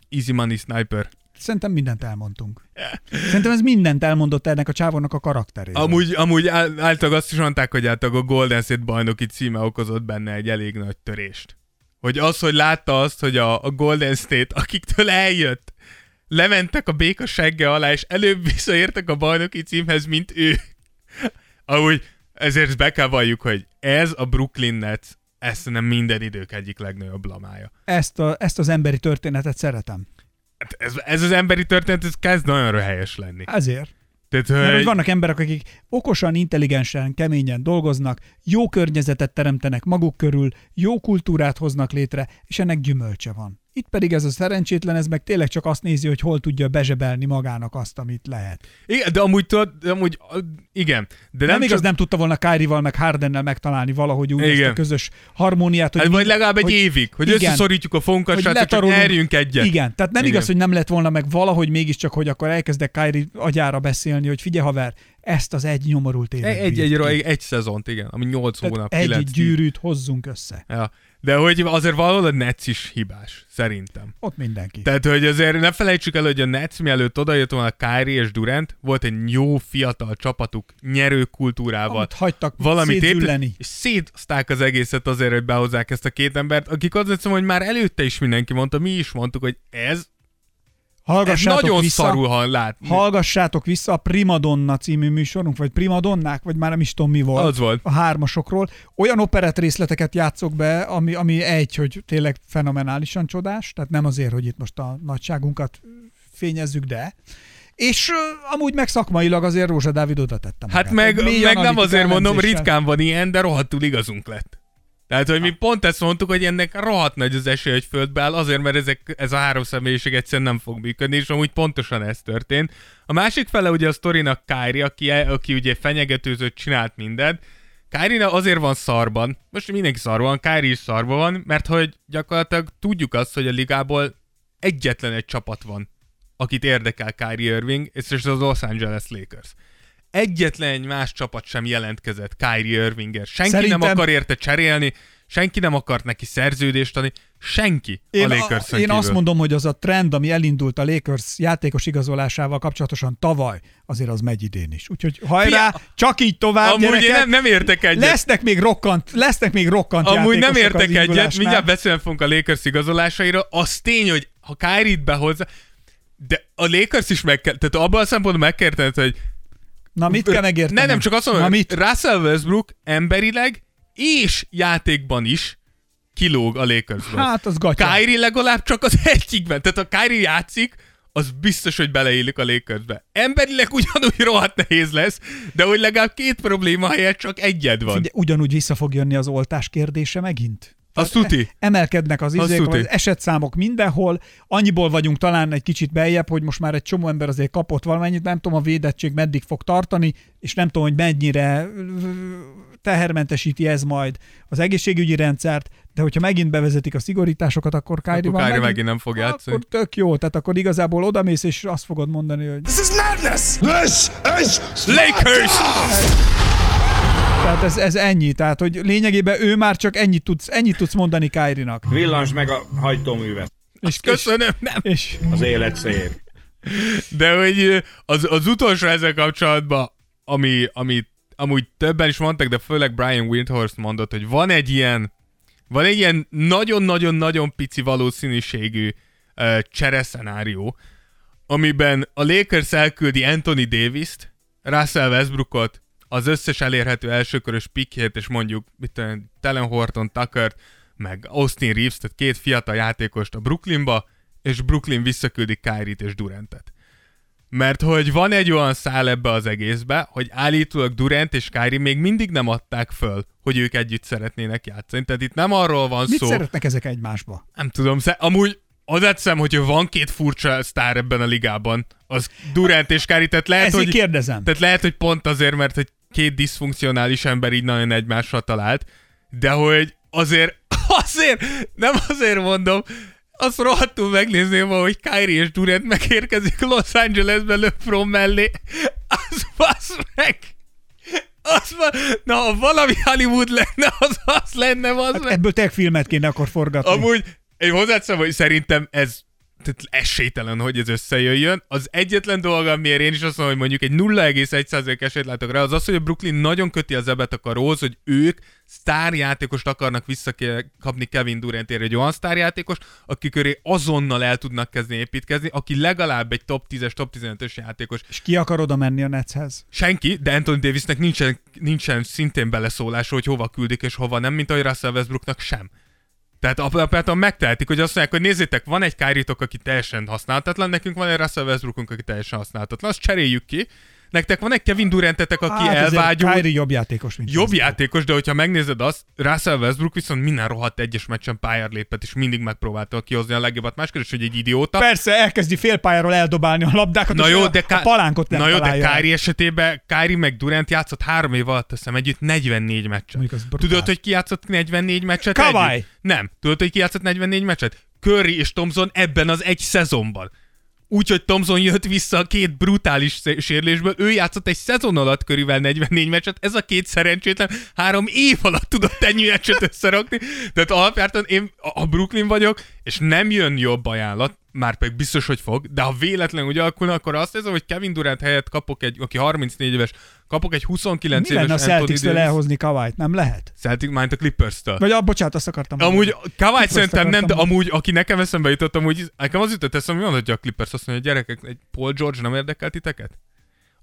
Easy Money Sniper. Szerintem mindent elmondtunk. Szerintem ez mindent elmondott ennek a csávónak a karakteréről. Amúgy, amúgy általában azt is mondták, hogy általában a Golden State bajnoki címe okozott benne egy elég nagy törést. Hogy az, hogy látta azt, hogy a, a Golden State, akiktől eljött, lementek a béka segge alá, és előbb visszaértek a bajnoki címhez, mint ő. Amúgy ezért be kell valljuk, hogy ez a Brooklyn Nets, ezt nem minden idők egyik legnagyobb blamája. Ezt, a, ezt az emberi történetet szeretem. Hát ez, ez az emberi történet, ez kezd nagyon röhelyes lenni. Ezért. Tehát, Mert hogy... hogy vannak emberek, akik okosan, intelligensen, keményen dolgoznak, jó környezetet teremtenek maguk körül, jó kultúrát hoznak létre, és ennek gyümölcse van. Itt pedig ez a szerencsétlen, ez meg tényleg csak azt nézi, hogy hol tudja bezsebelni magának azt, amit lehet. Igen, de amúgy, de amúgy igen. De nem, nem igaz, csak... nem tudta volna Kyrie-val meg Hardennel megtalálni valahogy úgy ezt a közös harmóniát. Hogy hát vagy legalább egy hogy, évig, hogy igen, összeszorítjuk a fonkat, hogy csak letarolunk- nyerjünk egyet. Igen, tehát nem Igen. igaz, hogy nem lett volna meg valahogy mégiscsak, hogy akkor elkezdek Kyrie agyára beszélni, hogy figyelj haver, ezt az egy nyomorult évet. Egy, egy, egy, ki. egy szezont, igen, ami 8 Tehát hónap, egy 9 gyűrűt hozzunk össze. Ja. De hogy azért valahol a Nets is hibás, szerintem. Ott mindenki. Tehát, hogy azért ne felejtsük el, hogy a Nets mielőtt odajött volna Kyrie és Durant, volt egy jó fiatal csapatuk, nyerő kultúrával. Amit hagytak valamit szétzülleni. épít, és szétozták az egészet azért, hogy behozzák ezt a két embert, akik azt hiszem, hogy már előtte is mindenki mondta, mi is mondtuk, hogy ez Hallgassátok nagyon vissza, szarul látni. Hallgassátok vissza a Primadonna című műsorunk, vagy Primadonnák, vagy már nem is tudom mi volt. Az volt. A hármasokról. Olyan operett részleteket játszok be, ami, ami egy, hogy tényleg fenomenálisan csodás, tehát nem azért, hogy itt most a nagyságunkat fényezzük, de. És uh, amúgy meg szakmailag azért Rózsa Dávid oda tettem. Hát meg, Mély meg nem azért mondom, ritkán van ilyen, de rohadtul igazunk lett. Tehát, hogy mi pont ezt mondtuk, hogy ennek rohadt nagy az esély, hogy földbe áll, azért, mert ezek, ez a három személyiség egyszerűen nem fog működni, és amúgy pontosan ez történt. A másik fele ugye a sztorinak Kyrie, aki, aki ugye fenyegetőzött, csinált mindent. Kyrie azért van szarban, most mindenki szarban Kyrie is szarban van, mert hogy gyakorlatilag tudjuk azt, hogy a ligából egyetlen egy csapat van, akit érdekel Kyrie Irving, és ez az Los Angeles Lakers. Egyetlen egy más csapat sem jelentkezett Kyrie Irvingért. Senki Szerintem- nem akar érte cserélni, senki nem akart neki szerződést adni, senki Én, a lakers én azt mondom, hogy az a trend, ami elindult a Lakers játékos igazolásával kapcsolatosan tavaly, azért az megy idén is. Úgyhogy hajrá, Fia- csak így tovább, Amúgy én gyerekek. nem, nem értek egyet. Lesznek még rokkant, lesznek még rokkant Amúgy nem értek egyet, indulásnál. mindjárt beszélni fogunk a Lakers igazolásaira. Az tény, hogy ha Kyrie-t behozza, de a Lakers is meg kell, tehát abban a szempontból meg kell értened, hogy Na mit kell megérteni? Ne, nem csak azt mondom, hogy? Russell Westbrook emberileg és játékban is kilóg a Lakersből. Hát az gatya. Kyrie legalább csak az egyikben. Tehát ha Kyrie játszik, az biztos, hogy beleillik a Lakersbe. Emberileg ugyanúgy rohadt nehéz lesz, de hogy legalább két probléma helyett csak egyed van. Figyelj, ugyanúgy vissza fog jönni az oltás kérdése megint. Azt tuti. Emelkednek az izék, az esetszámok mindenhol. Annyiból vagyunk talán egy kicsit beljebb, hogy most már egy csomó ember azért kapott valamennyit, nem tudom a védettség meddig fog tartani, és nem tudom, hogy mennyire tehermentesíti ez majd az egészségügyi rendszert, de hogyha megint bevezetik a szigorításokat, akkor Kyrie, Akkor van megint, megint nem fog játszani. Akkor tök jó, tehát akkor igazából odamész, és azt fogod mondani, hogy This is madness! This is Lakers! Tehát ez, ez ennyi, tehát hogy lényegében ő már csak ennyit tudsz, ennyit tudsz mondani Kyrie-nak. Villans meg a hajtóművet. És, Köszönöm, nem. és, Az élet szép. De hogy az, az utolsó ezzel kapcsolatban, ami, ami amúgy többen is mondtak, de főleg Brian Windhorst mondott, hogy van egy ilyen van egy ilyen nagyon-nagyon-nagyon pici valószínűségű uh, csereszenárió, amiben a Lakers elküldi Anthony Davis-t, Russell Westbrookot, az összes elérhető elsőkörös pikét, és mondjuk mit Talen Horton Tuckert, meg Austin Reeves, tehát két fiatal játékost a Brooklynba, és Brooklyn visszaküldi Kyrie-t és Durantet. Mert hogy van egy olyan szál ebbe az egészbe, hogy állítólag Durant és Kyrie még mindig nem adták föl, hogy ők együtt szeretnének játszani. Tehát itt nem arról van mit szó... szeretnek ezek egymásba? Nem tudom, sze- amúgy az egyszem, hogy van két furcsa sztár ebben a ligában, az Durant és Kyrie, tehát lehet, Ezért hogy, kérdezem. tehát lehet, hogy pont azért, mert hogy két diszfunkcionális ember így nagyon egymásra talált, de hogy azért, azért, nem azért mondom, azt rohadtul megnézném, hogy Kyrie és Durant megérkezik Los Angelesbe LeBron mellé, az basz meg! Az va- Na, ha valami Hollywood lenne, az az lenne, az Hát meg. ebből tech filmet kéne akkor forgatni. Amúgy, én hozzáteszem, hogy szerintem ez esélytelen, hogy ez összejöjjön. Az egyetlen dolog, amiért én is azt mondom, hogy mondjuk egy 0,1% esélyt látok rá, az az, hogy a Brooklyn nagyon köti a zebet a karóhoz, hogy ők sztárjátékost akarnak visszakapni Kevin Durantért, egy olyan sztárjátékos, aki köré azonnal el tudnak kezdeni építkezni, aki legalább egy top 10-es, top 15-ös játékos. És ki akar oda menni a Netshez? Senki, de Anthony Davisnek nincsen, nincsen szintén beleszólása, hogy hova küldik és hova nem, mint ahogy Russell Westbrooknak sem. Tehát alapvetően megtehetik, hogy azt mondják, hogy nézzétek, van egy kyrie aki teljesen használhatatlan, nekünk van egy Russell Westbrookunk, aki teljesen használhatatlan, azt cseréljük ki. Nektek van egy Kevin Durantetek, aki hát elvágyó, Kyrie jobb játékos, mint jobb Westbrook. játékos, de hogyha megnézed azt, Russell Westbrook viszont minden rohadt egyes meccsen pályára lépett, és mindig megpróbálta kihozni a legjobbat. Más kérdés, hogy egy idióta. Persze, elkezdi félpályáról eldobálni a labdákat, Na jó, de, a palánkot nem na jó, de. Kyrie esetében Kyrie meg Durant játszott három év alatt, azt hiszem együtt 44 meccset. Tudod, hogy ki játszott 44 meccset együtt? Nem. Tudod, hogy ki játszott 44 meccset? Curry és Thompson ebben az egy szezonban. Úgyhogy Thompson jött vissza a két brutális sérülésből, ő játszott egy szezon alatt körülbelül 44 meccset, ez a két szerencsétlen három év alatt tudott ennyi meccset összerakni, tehát alapjártan én a Brooklyn vagyok, és nem jön jobb ajánlat, már pedig biztos, hogy fog, de ha véletlenül úgy alakulna, akkor azt érzem, hogy Kevin Durant helyett kapok egy, aki 34 éves, kapok egy 29 Mi éves lenne a Celtics-től Davis. elhozni Kawait? Nem lehet? Celtic, mind a Clippers-től. Vagy ah, bocsánat, azt akartam Amúgy Clippers-t szerintem nem, de amúgy, aki nekem eszembe jutott, amúgy nekem az jutott eszembe, hogy mondhatja a Clippers azt mondja, hogy gyerekek, egy Paul George nem érdekel titeket?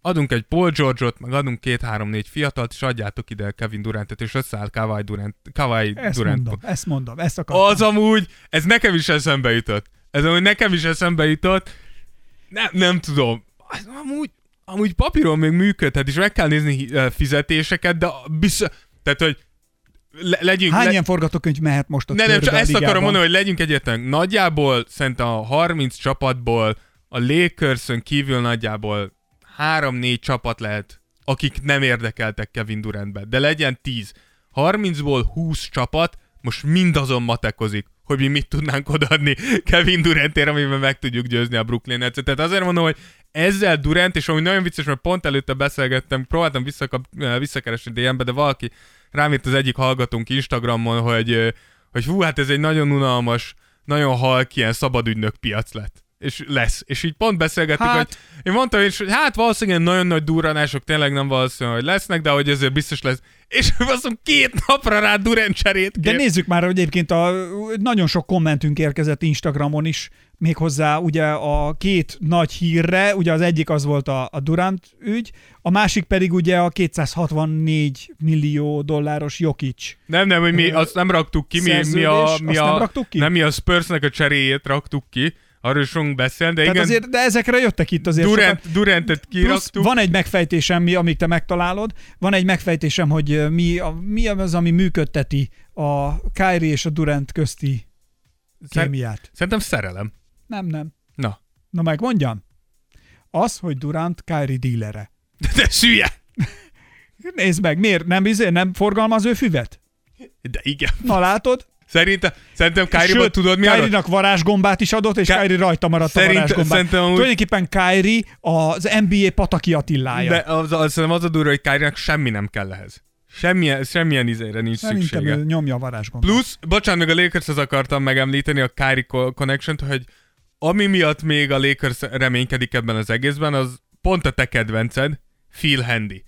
Adunk egy Paul George-ot, meg adunk két-három-négy fiatalt, és adjátok ide Kevin Durantet, és összeáll Kawai Durant. Kawai Ezt Durant. mondom, ezt mondom, ezt akartam. Az amúgy, ez nekem is eszembe jutott. Ez amúgy nekem is eszembe jutott. Nem, nem tudom. Az Amúgy, amúgy papíron még működhet, és meg kell nézni eh, fizetéseket, de biztos, tehát, hogy le, legyünk... Hány le, ilyen forgatókönyv mehet most a ne, nem, csak ezt akarom mondani, hogy legyünk egyetlen. Nagyjából szerintem a 30 csapatból a Lakers-ön kívül nagyjából 3-4 csapat lehet, akik nem érdekeltek Kevin Durantbe. De legyen 10. 30-ból 20 csapat most mindazon matekozik, hogy mi mit tudnánk odaadni Kevin Durantért, amiben meg tudjuk győzni a Brooklyn Nets-et. Tehát azért mondom, hogy ezzel Durant, és ami nagyon vicces, mert pont előtte beszélgettem, próbáltam visszakap, visszakeresni DM-be, de valaki rám írt az egyik hallgatónk Instagramon, hogy, hogy hú, hát ez egy nagyon unalmas, nagyon halk ilyen szabadügynök piac lett. És lesz. És így pont beszélgettük, Hát- hogy én mondtam is, hogy hát valószínűleg nagyon nagy durranások tényleg nem valószínű, hogy lesznek, de hogy ezért biztos lesz. És mondom, két napra rá Durant cserét De kér. nézzük már, hogy egyébként a, nagyon sok kommentünk érkezett Instagramon is, méghozzá ugye a két nagy hírre, ugye az egyik az volt a, a Durant ügy, a másik pedig ugye a 264 millió dolláros Jokic. Nem, nem, hogy mi azt nem raktuk ki, mi, mi a, mi a, nem raktuk ki? Nem, mi a Spursnek a cseréjét raktuk ki, arról is fogunk beszélni, de Tehát igen, azért, de ezekre jöttek itt azért. Durant, Durantet Plusz kiraktuk. van egy megfejtésem, mi, amíg te megtalálod, van egy megfejtésem, hogy mi, a, mi az, ami működteti a Kyrie és a Durant közti kémiát. Szerintem szerelem. Nem, nem. Na. Na megmondjam. Az, hogy Durant Kyrie dílere. De sülye! Nézd meg, miért? Nem, izé, nem forgalmaz ő füvet? De igen. Na látod? Szerintem, szerintem Sőt, tudod mi arra? Kyrie-nak varázsgombát is adott, és Ky- Kyrie rajta maradt Szerint- a varázsgombát. szerintem amúgy- Tulajdonképpen Kyrie az NBA Pataki Attilája. De az, az, szerintem az a durva, hogy Kyrie-nak semmi nem kell ehhez. Semmilyen, semmilyen izére nincs Szerintem szüksége. nyomja a varázsgombát. Plusz, bocsánat, meg a Lakers-hez akartam megemlíteni a Kyrie co- connection hogy ami miatt még a Lakers reménykedik ebben az egészben, az pont a te kedvenced, Phil Handy.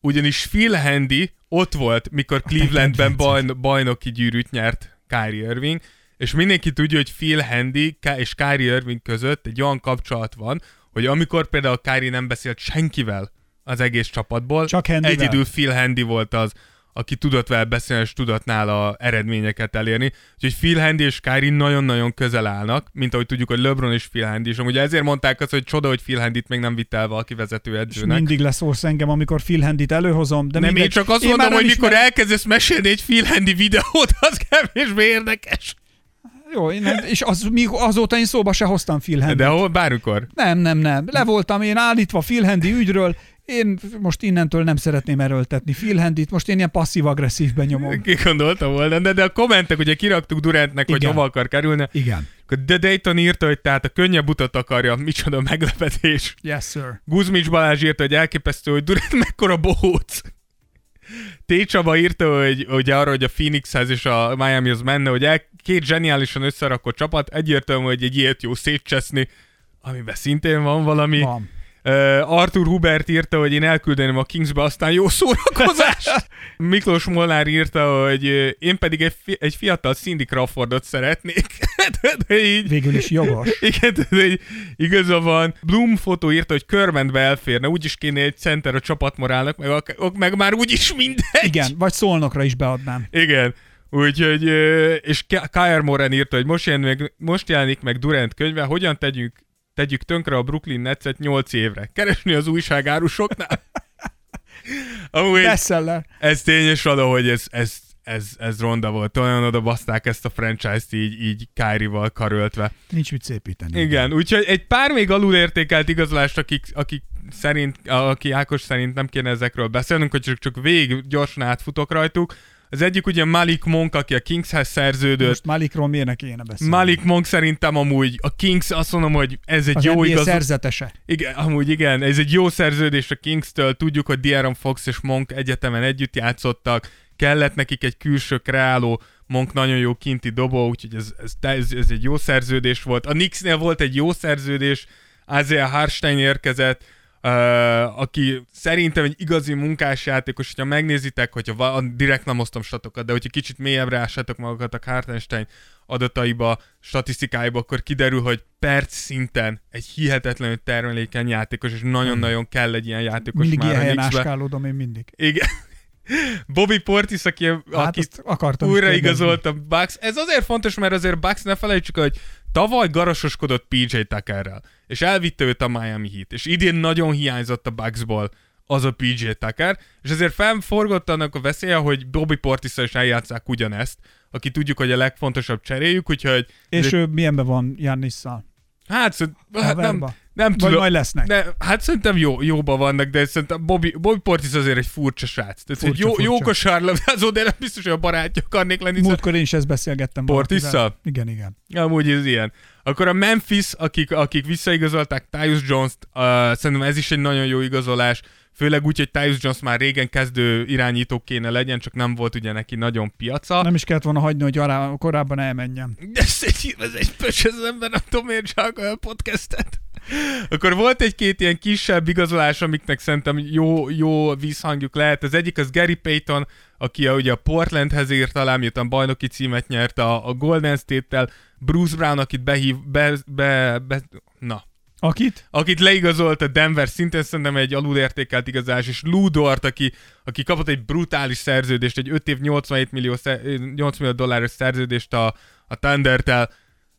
Ugyanis Phil Handy ott volt, mikor Clevelandben bajn- bajnoki gyűrűt nyert Kyrie Irving, és mindenki tudja, hogy Phil Handy és Kyrie Irving között egy olyan kapcsolat van, hogy amikor például Kyrie nem beszélt senkivel az egész csapatból, Csak Handyvel. egyedül Phil Handy volt az, aki tudott vele beszélni, és tudott nála eredményeket elérni. Úgyhogy Phil Handy és Kyrie nagyon-nagyon közel állnak, mint ahogy tudjuk, hogy LeBron és Phil Handy, és amúgy ezért mondták azt, hogy csoda, hogy Phil Handyt még nem vitt el valaki vezető és edzőnek. mindig leszólsz engem, amikor Phil Handyt előhozom. De nem, mindegy. én csak azt Én mondom, hogy mikor ismer- elkezdesz mesélni egy Phil Handy videót, az kevésbé érdekes. Jó, én nem, és az, azóta én szóba se hoztam Phil Handyt. De hol, bármikor. Nem, nem, nem. Le voltam én állítva Phil Handy ügyről, én most innentől nem szeretném erőltetni Phil Handyt, most én ilyen passzív-agresszívben nyomom. Ki gondoltam volna, de, de a kommentek, ugye kiraktuk Durantnek, hogy Igen. hova akar kerülni. Igen. The Dayton írta, hogy tehát a könnyebb utat akarja, micsoda meglepetés. Yes, sir. Guzmics Balázs írta, hogy elképesztő, hogy Durant mekkora bohóc. T. Csaba írta, hogy ugye arra, hogy a Phoenixhez és a Miamihoz menne, hogy el, két zseniálisan összerakott csapat, egyértelmű, hogy egy ilyet jó szétcseszni, amiben szintén van valami. Van. Uh, Arthur Hubert írta, hogy én elküldeném a Kingsbe, aztán jó szórakozás. Miklós Molnár írta, hogy én pedig egy, fi- egy fiatal Cindy Crawfordot szeretnék. de így, Végül is jogos. igen, de így igaza van. Bloom fotó írta, hogy körmentbe elférne, úgyis kéne egy center a csapatmorálnak, meg, meg már úgyis mindegy. Igen, vagy szolnokra is beadnám. Igen. Úgyhogy, és Kyle Moran írta, hogy most jelenik, meg, most jelenik meg Durant könyve, hogyan tegyünk, tegyük tönkre a Brooklyn Netset 8 évre. Keresni az újságárusoknál. Amúgy Bestseller. ez tényes valahogy ez, ez, ez, ez ronda volt. Olyan oda baszták ezt a franchise-t így, így Kyrie-val karöltve. Nincs mit szépíteni. Igen, úgyhogy egy pár még alulértékelt igazolást, akik, akik szerint, aki Ákos szerint nem kéne ezekről beszélnünk, hogy csak, csak végig gyorsan átfutok rajtuk. Az egyik ugye Malik Monk, aki a Kingshez szerződött. Most Malikról miért ne kéne beszélni? Malik Monk szerintem amúgy a Kings azt mondom, hogy ez egy Az jó igaz... szerzetese. Igen, amúgy igen, ez egy jó szerződés a Kings-től. Tudjuk, hogy De'Aaron Fox és Monk egyetemen együtt játszottak. Kellett nekik egy külső kreáló, Monk nagyon jó kinti dobó, úgyhogy ez, ez, ez, ez egy jó szerződés volt. A Knicksnél volt egy jó szerződés, Isaiah Harstein érkezett, Uh, aki szerintem egy igazi munkásjátékos, hogyha megnézitek, hogyha va- direkt nem osztom statokat, de hogyha kicsit mélyebbre ássátok magakat a Hartenstein adataiba, statisztikáiba, akkor kiderül, hogy perc szinten egy hihetetlenül termelékeny játékos, és nagyon-nagyon kell egy ilyen játékos Mindig már ilyen helyen én mindig. Igen. Bobby Portis, aki, Hát akit azt akartam is újraigazolt a Bucks. Ez azért fontos, mert azért Bucks ne felejtsük, hogy tavaly garasoskodott PJ Tuckerrel, és elvitte őt a Miami Heat, és idén nagyon hiányzott a Bucksból az a PJ Tucker, és ezért felforgott annak a veszélye, hogy Bobby portis is eljátszák ugyanezt, aki tudjuk, hogy a legfontosabb cseréjük, úgyhogy... És ő milyenben van Jannisszal? Hát, hát nem, nem Vagy tudom. majd lesznek? Ne, hát szerintem jó, jóban vannak, de szerintem Bobby, Bobby Portis azért egy furcsa srác. Tehát, Furcsa, jó, furcsa. jó kosárlabdázó, de nem biztos, hogy a barátja akarnék lenni. Múltkor én is ezt beszélgettem. Portisszal? Igen, igen. Amúgy ez ilyen. Akkor a Memphis, akik, akik visszaigazolták Tyus Jones-t, uh, szerintem ez is egy nagyon jó igazolás, főleg úgy, hogy Tyus Jones már régen kezdő irányító kéne legyen, csak nem volt ugye neki nagyon piaca. Nem is kellett volna hagyni, hogy ará, korábban elmenjen. Ez egy, ez egy pöcs, az ember nem tudom miért a podcastet. Akkor volt egy-két ilyen kisebb igazolás, amiknek szerintem jó, jó vízhangjuk lehet. Az egyik az Gary Payton, aki a, ugye a Portlandhez írt alá, miután bajnoki címet nyert a, a Golden State-tel. Bruce Brown, akit behív, be, be, be, na, Akit? akit leigazolt a Denver, szintén szerintem egy alulértékelt igazás, és Lou Dort, aki, aki kapott egy brutális szerződést, egy 5 év 87 millió, szer- 8 millió dolláros szerződést a, a Thunder-tel,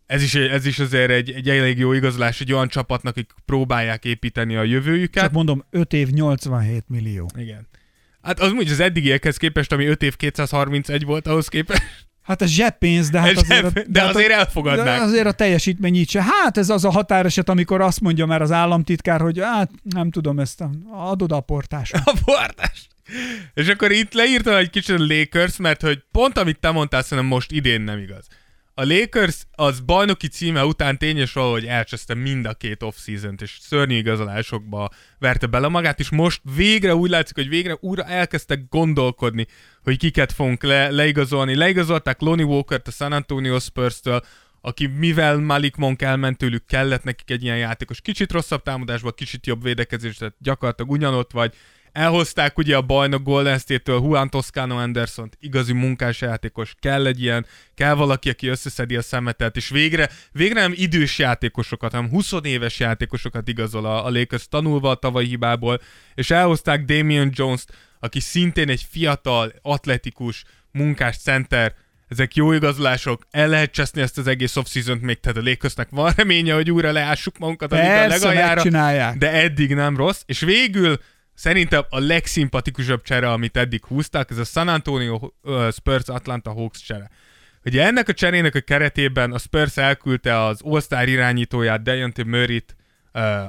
ez is, ez is azért egy, egy elég jó igazolás egy olyan csapatnak, akik próbálják építeni a jövőjüket. Csak mondom, 5 év 87 millió. Igen. Hát az úgy az eddigiekhez képest, ami 5 év 231 volt, ahhoz képest. Hát ez zseppénz, de hát azért... a, de hát azért elfogadnák. De azért a teljesítmény így se. Hát ez az a határeset, amikor azt mondja már az államtitkár, hogy hát nem tudom ezt, a, adod a portásra. a portás. És akkor itt leírtam egy kicsit a Lakers, mert hogy pont amit te mondtál, szerintem most idén nem igaz. A Lakers az bajnoki címe után tényes valahogy elcseszte mind a két off-season-t, és szörnyű igazolásokba verte bele magát, és most végre úgy látszik, hogy végre újra elkezdtek gondolkodni, hogy kiket fogunk le, leigazolni. Leigazolták Lonnie Walker-t a San Antonio Spurs-től, aki mivel Malik Monk elment tőlük, kellett nekik egy ilyen játékos. Kicsit rosszabb támadásban, kicsit jobb védekezés, tehát gyakorlatilag ugyanott vagy. Elhozták ugye a bajnok Golden State-től Juan Toscano anderson igazi munkás játékos, kell egy ilyen, kell valaki, aki összeszedi a szemetet, és végre, végre nem idős játékosokat, hanem 20 éves játékosokat igazol a, a Lakers tanulva a tavalyi hibából, és elhozták Damian Jones-t, aki szintén egy fiatal, atletikus, munkás center, ezek jó igazolások, el lehet cseszni ezt az egész off még, tehát a Lakersnek van reménye, hogy újra leássuk magunkat a Persze, legaljára, de eddig nem rossz, és végül szerintem a legszimpatikusabb csere, amit eddig húztak, ez a San Antonio Spurs Atlanta Hawks csere. Ugye ennek a cserének a keretében a Spurs elküldte az All-Star irányítóját, Dejounte Murray-t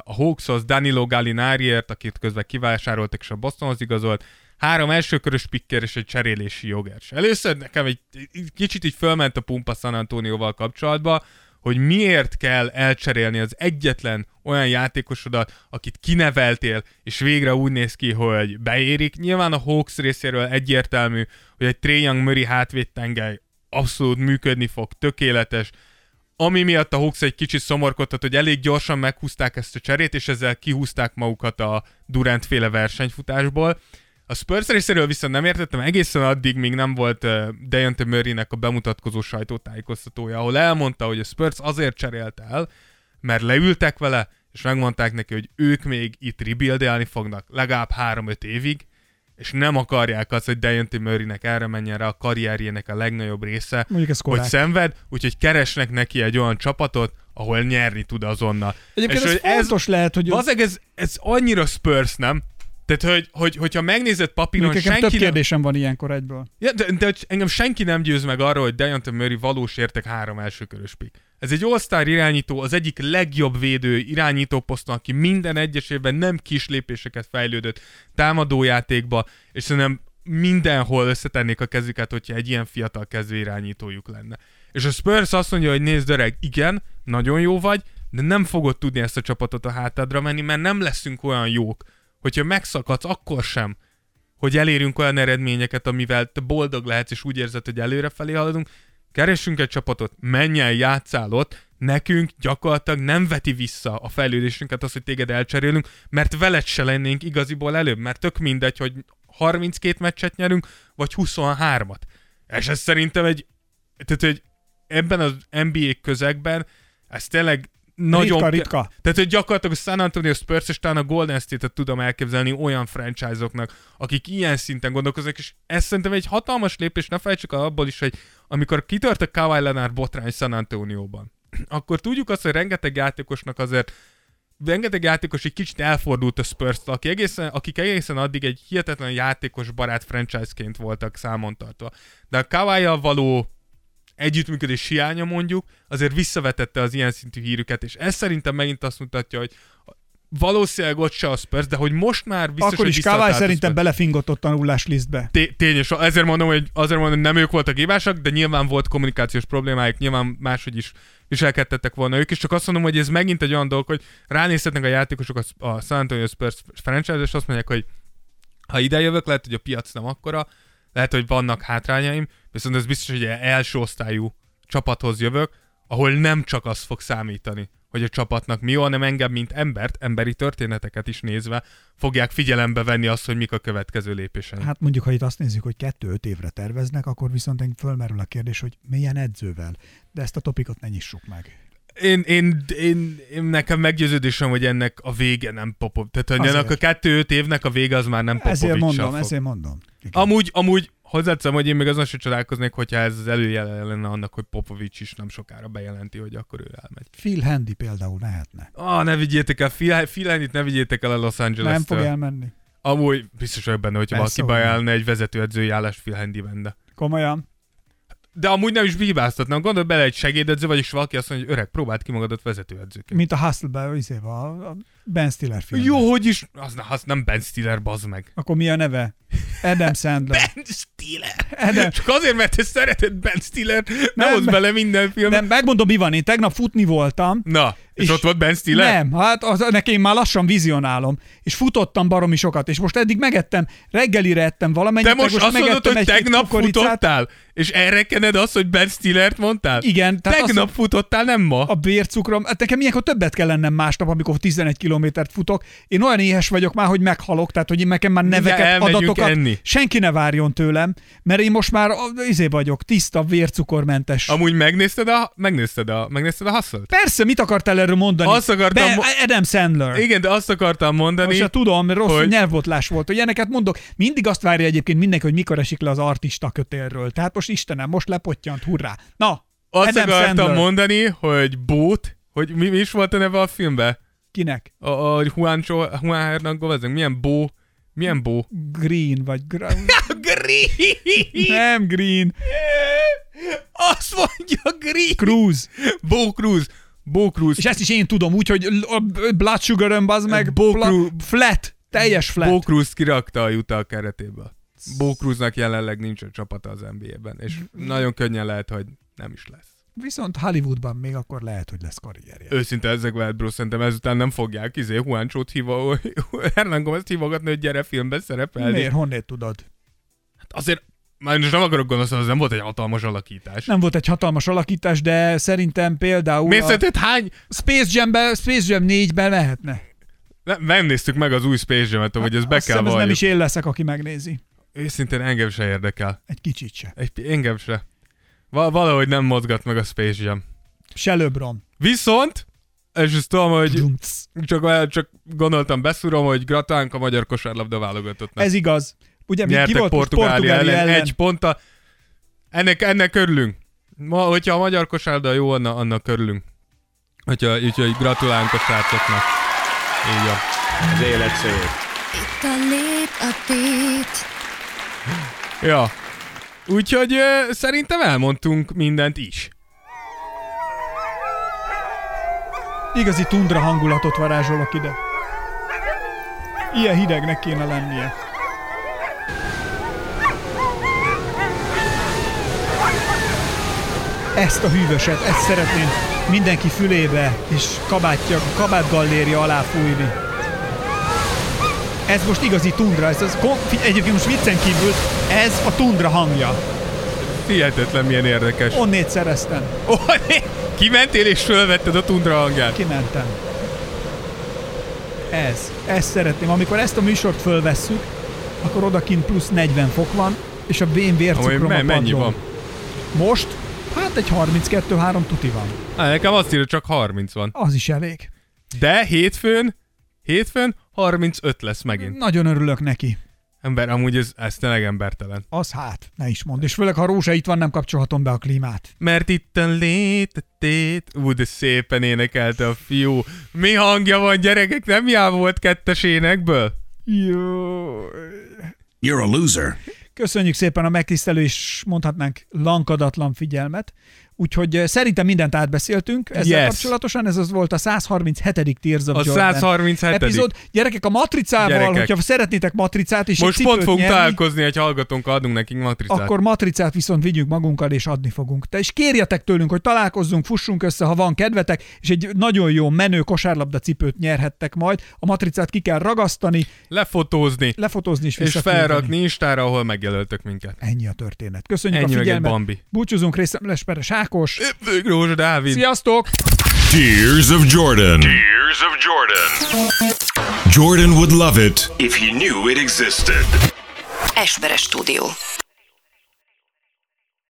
a Hawkshoz, Danilo Gallinariért, akit közben kivásároltak, és a Bostonhoz igazolt, három elsőkörös pikker és egy cserélési jogert. És először nekem egy, egy kicsit így fölment a pumpa San Antonioval kapcsolatba, hogy miért kell elcserélni az egyetlen olyan játékosodat, akit kineveltél, és végre úgy néz ki, hogy beérik. Nyilván a Hawks részéről egyértelmű, hogy egy Trae Young Murray hátvédtengely abszolút működni fog, tökéletes, ami miatt a Hawks egy kicsit szomorkodtat, hogy elég gyorsan meghúzták ezt a cserét, és ezzel kihúzták magukat a Durant féle versenyfutásból. A Spurs részéről viszont nem értettem egészen addig, míg nem volt Dejounte Murraynek a bemutatkozó sajtótájékoztatója, ahol elmondta, hogy a Spurs azért cserélt el, mert leültek vele, és megmondták neki, hogy ők még itt rebuildelni fognak legalább 3-5 évig, és nem akarják azt, hogy Dejounte Murraynek erre menjen rá a karrierjének a legnagyobb része, Mondjuk ez hogy szenved, úgyhogy keresnek neki egy olyan csapatot, ahol nyerni tud azonnal. Egyébként ez hogy fontos lehet, hogy... Bazeg, ez, ez annyira Spurs, nem? Tehát, hogy, hogy, hogyha megnézed papíron, nekem senki több nem... kérdésem van ilyenkor egyből. Ja, de, de engem senki nem győz meg arról, hogy Dejounte Murray valós értek három elsőkörös pick. Ez egy all irányító, az egyik legjobb védő irányító poszton, aki minden egyes évben nem kis lépéseket fejlődött támadójátékba, és szerintem mindenhol összetennék a kezüket, hogyha egy ilyen fiatal kezdő irányítójuk lenne. És a Spurs azt mondja, hogy nézd öreg, igen, nagyon jó vagy, de nem fogod tudni ezt a csapatot a hátadra menni, mert nem leszünk olyan jók. Hogyha megszakadsz, akkor sem, hogy elérünk olyan eredményeket, amivel te boldog lehetsz, és úgy érzed, hogy előrefelé haladunk, keressünk egy csapatot, menj el, játszál ott, nekünk gyakorlatilag nem veti vissza a fejlődésünket az, hogy téged elcserélünk, mert veled se lennénk igaziból előbb, mert tök mindegy, hogy 32 meccset nyerünk, vagy 23-at. És ez szerintem egy, tehát, hogy ebben az NBA közegben ez tényleg nagyon... Ritka, ritka. Tehát, hogy gyakorlatilag a San Antonio Spurs és talán a Golden State-et tudom elképzelni olyan franchise-oknak, akik ilyen szinten gondolkoznak, és ez szerintem egy hatalmas lépés, ne felejtsük el abból is, hogy amikor kitört a Kawhi Leonard botrány San Antonioban, akkor tudjuk azt, hogy rengeteg játékosnak azért rengeteg játékos egy kicsit elfordult a spurs aki egészen, akik egészen addig egy hihetetlen játékos barát franchise-ként voltak számon tartva. De a kawai való együttműködés hiánya mondjuk, azért visszavetette az ilyen szintű hírüket, és ez szerintem megint azt mutatja, hogy valószínűleg ott se a Spurs, de hogy most már biztos, Akkor is Kawai szerintem belefingott ott tanulás listbe. Té- tényes, ezért mondom, hogy azért mondom, hogy nem ők voltak hibásak, de nyilván volt kommunikációs problémáik, nyilván máshogy is viselkedtettek volna ők is, csak azt mondom, hogy ez megint egy olyan dolog, hogy ránézhetnek a játékosok a, a San Antonio Spurs franchise, és azt mondják, hogy ha ide jövök, lehet, hogy a piac nem akkora, lehet, hogy vannak hátrányaim, viszont ez biztos, hogy első osztályú csapathoz jövök, ahol nem csak az fog számítani, hogy a csapatnak mi jó, hanem engem, mint embert, emberi történeteket is nézve fogják figyelembe venni azt, hogy mik a következő lépések. Hát mondjuk, ha itt azt nézzük, hogy kettő-öt évre terveznek, akkor viszont fölmerül a kérdés, hogy milyen edzővel. De ezt a topikot ne nyissuk meg. Én, én, én, én, nekem meggyőződésem, hogy ennek a vége nem Popov. Tehát, hogy ennek a kettő-öt évnek a vége az már nem Popovics Ezért mondom, fog. ezért mondom. Igen. Amúgy, amúgy hozzáteszem, hogy én még azon sem csodálkoznék, hogyha ez az előjele lenne annak, hogy Popovics is nem sokára bejelenti, hogy akkor ő elmegy. Phil Handy például lehetne. Ah, ne vigyétek el, Phil, Phil Handy-t ne vigyétek el a Los angeles Nem fog elmenni. Amúgy biztos vagyok benne, hogyha valaki bejelne egy vezetőedzői állást Phil Handy-ben, de... Komolyan? De amúgy nem is bíbáztatnám. Gondolj bele egy segédedző, vagyis valaki azt mondja, hogy öreg, próbáld ki magadat vezetőedzőként. Mint a Hustle-be, a Ben Stiller film. Jó, hogy is, az, az nem Ben Stiller, bazd meg. Akkor mi a neve? Adam Sandler. ben Stiller. Adam. Csak azért, mert te szereted Ben Stiller, nem, nem bele minden film. Nem, megmondom, mi van. Én tegnap futni voltam. Na, és, és ott volt Ben Stiller? Nem, hát az, nekem már lassan vizionálom. És futottam baromi sokat, és most eddig megettem, reggelire ettem valamennyit. De most, most azt mondod, hogy tegnap futottál? És erre kened azt, hogy Ben Stillert mondtál? Igen. Tehát tegnap az, futottál, nem ma? A bércukrom, hát nekem ilyenkor többet kell lennem másnap, amikor 11 kilométert futok. Én olyan éhes vagyok már, hogy meghalok, tehát hogy én nekem már neveket, adatokat, enni. senki ne várjon tőlem, mert én most már izé vagyok, tiszta, vércukormentes. Amúgy megnézted a, megnézted a, megnézted a hustle Persze, mit akartál erről mondani? Azt akartam... Be, Adam Sandler. Igen, de azt akartam mondani... Most tudom, rossz hogy... nyelvbotlás volt, hogy ilyeneket mondok. Mindig azt várja egyébként mindenki, hogy mikor esik le az artista kötélről. Tehát most Istenem, most lepottyant, hurrá. Na, azt Adam akartam Sandler. mondani, hogy Bót, hogy mi, mi is volt a neve a filmben? Kinek? A, a Juancho, Juan Hernandez, milyen Bó, milyen Bó? Green, vagy... Gra... green! Nem Green. Azt mondja Green. Cruz. Bó Cruz. Bo Cruz. És ezt is én tudom, úgyhogy Blood Sugar bazd meg, Bo Cruz. flat, teljes flat. Bo Cruz kirakta a Utah keretéből. Bo Cruznak jelenleg nincs a csapata az NBA-ben, és nagyon könnyen lehet, hogy nem is lesz. Viszont Hollywoodban még akkor lehet, hogy lesz karrierje. Őszinte ezek lehet, bro, szerintem ezután nem fogják izé Juancho-t híva, Hernán Gomez hívogatni, hogy gyere filmbe szerepelni. Miért? Honnét tudod? Hát azért már most nem akarok gondolni, ez nem volt egy hatalmas alakítás. Nem volt egy hatalmas alakítás, de szerintem például... Miért a... szerinted hány? Space Jam-ben, Space Jam 4-ben lehetne. Nem, nem néztük meg az új Space Jam-et, hogy ez be kell ez nem is én leszek, aki megnézi. Őszintén engem se érdekel. Egy kicsit se. Egy, engem se. Val- valahogy nem mozgat meg a Space Jam. Se LeBron. Viszont, és ezt tudom, hogy csak, csak gondoltam, beszúrom, hogy gratulálunk a magyar kosárlabda válogatottnak. Ez igaz. Ugye mi ki volt Portugália, ellen, ellen, egy ponttal. Ennek, ennek örülünk. Ma, hogyha a magyar kosárlabda jó, annak, annak örülünk. Hogyha, úgyhogy gratulálunk a srácoknak. Így van. Az élet szép. Itt a lét, a tét. Ja. Úgyhogy ö, szerintem elmondtunk mindent is. Igazi tundra hangulatot varázsolok ide. Ilyen hidegnek kéne lennie. Ezt a hűvöset, ezt szeretném mindenki fülébe és kabátja, kabátgallérja alá fújni. Ez most igazi tundra, ez az, egyébként most viccen kívül, ez a tundra hangja. Hihetetlen milyen érdekes. Onnét szereztem. Oh, kimentél és fölvetted a tundra hangját. Kimentem. Ez. Ezt szeretném. Amikor ezt a műsort fölvesszük, akkor odakint plusz 40 fok van, és a vén vércukrom a me- mennyi van? Most? Hát egy 32-3 tuti van. Á, nekem azt írja, csak 30 van. Az is elég. De hétfőn, hétfőn 35 lesz megint. Nagyon örülök neki. Ember, amúgy ez, ez tényleg embertelen. Az hát, ne is mondd. És főleg, ha Rózsa itt van, nem kapcsolhatom be a klímát. Mert itt a létetét, ú, de szépen énekelte a fiú. Mi hangja van, gyerekek? Nem já volt kettes énekből? Jó. You're a loser. Köszönjük szépen a megtisztelő és mondhatnánk lankadatlan figyelmet. Úgyhogy szerintem mindent átbeszéltünk ezzel Yes. kapcsolatosan. Ez az volt a 137. Tears of A Jordan 137.. epizód. Gyerekek, a matricával, Gyerekek. hogyha szeretnétek matricát és Most pont fogunk nyerni, találkozni, egy hallgatónkkal adunk nekünk matricát. akkor matricát viszont vigyünk magunkkal és adni fogunk. Te is kérjetek tőlünk, hogy találkozzunk, fussunk össze, ha van kedvetek, és egy nagyon jó menő kosárlabda cipőt nyerhettek majd. A matricát ki kell ragasztani, Lefotózni. lefotózni és És felrakni Instára, ahol megjelöltök minket. Ennyi a történet. Köszönjük Ennyi a figyelmet. Bambi. Búcsúzunk részemles Ákos. Rózsa Dávid. Sziasztok! Tears of Jordan. Tears of Jordan. Jordan would love it if he knew it existed. Esperes stúdió.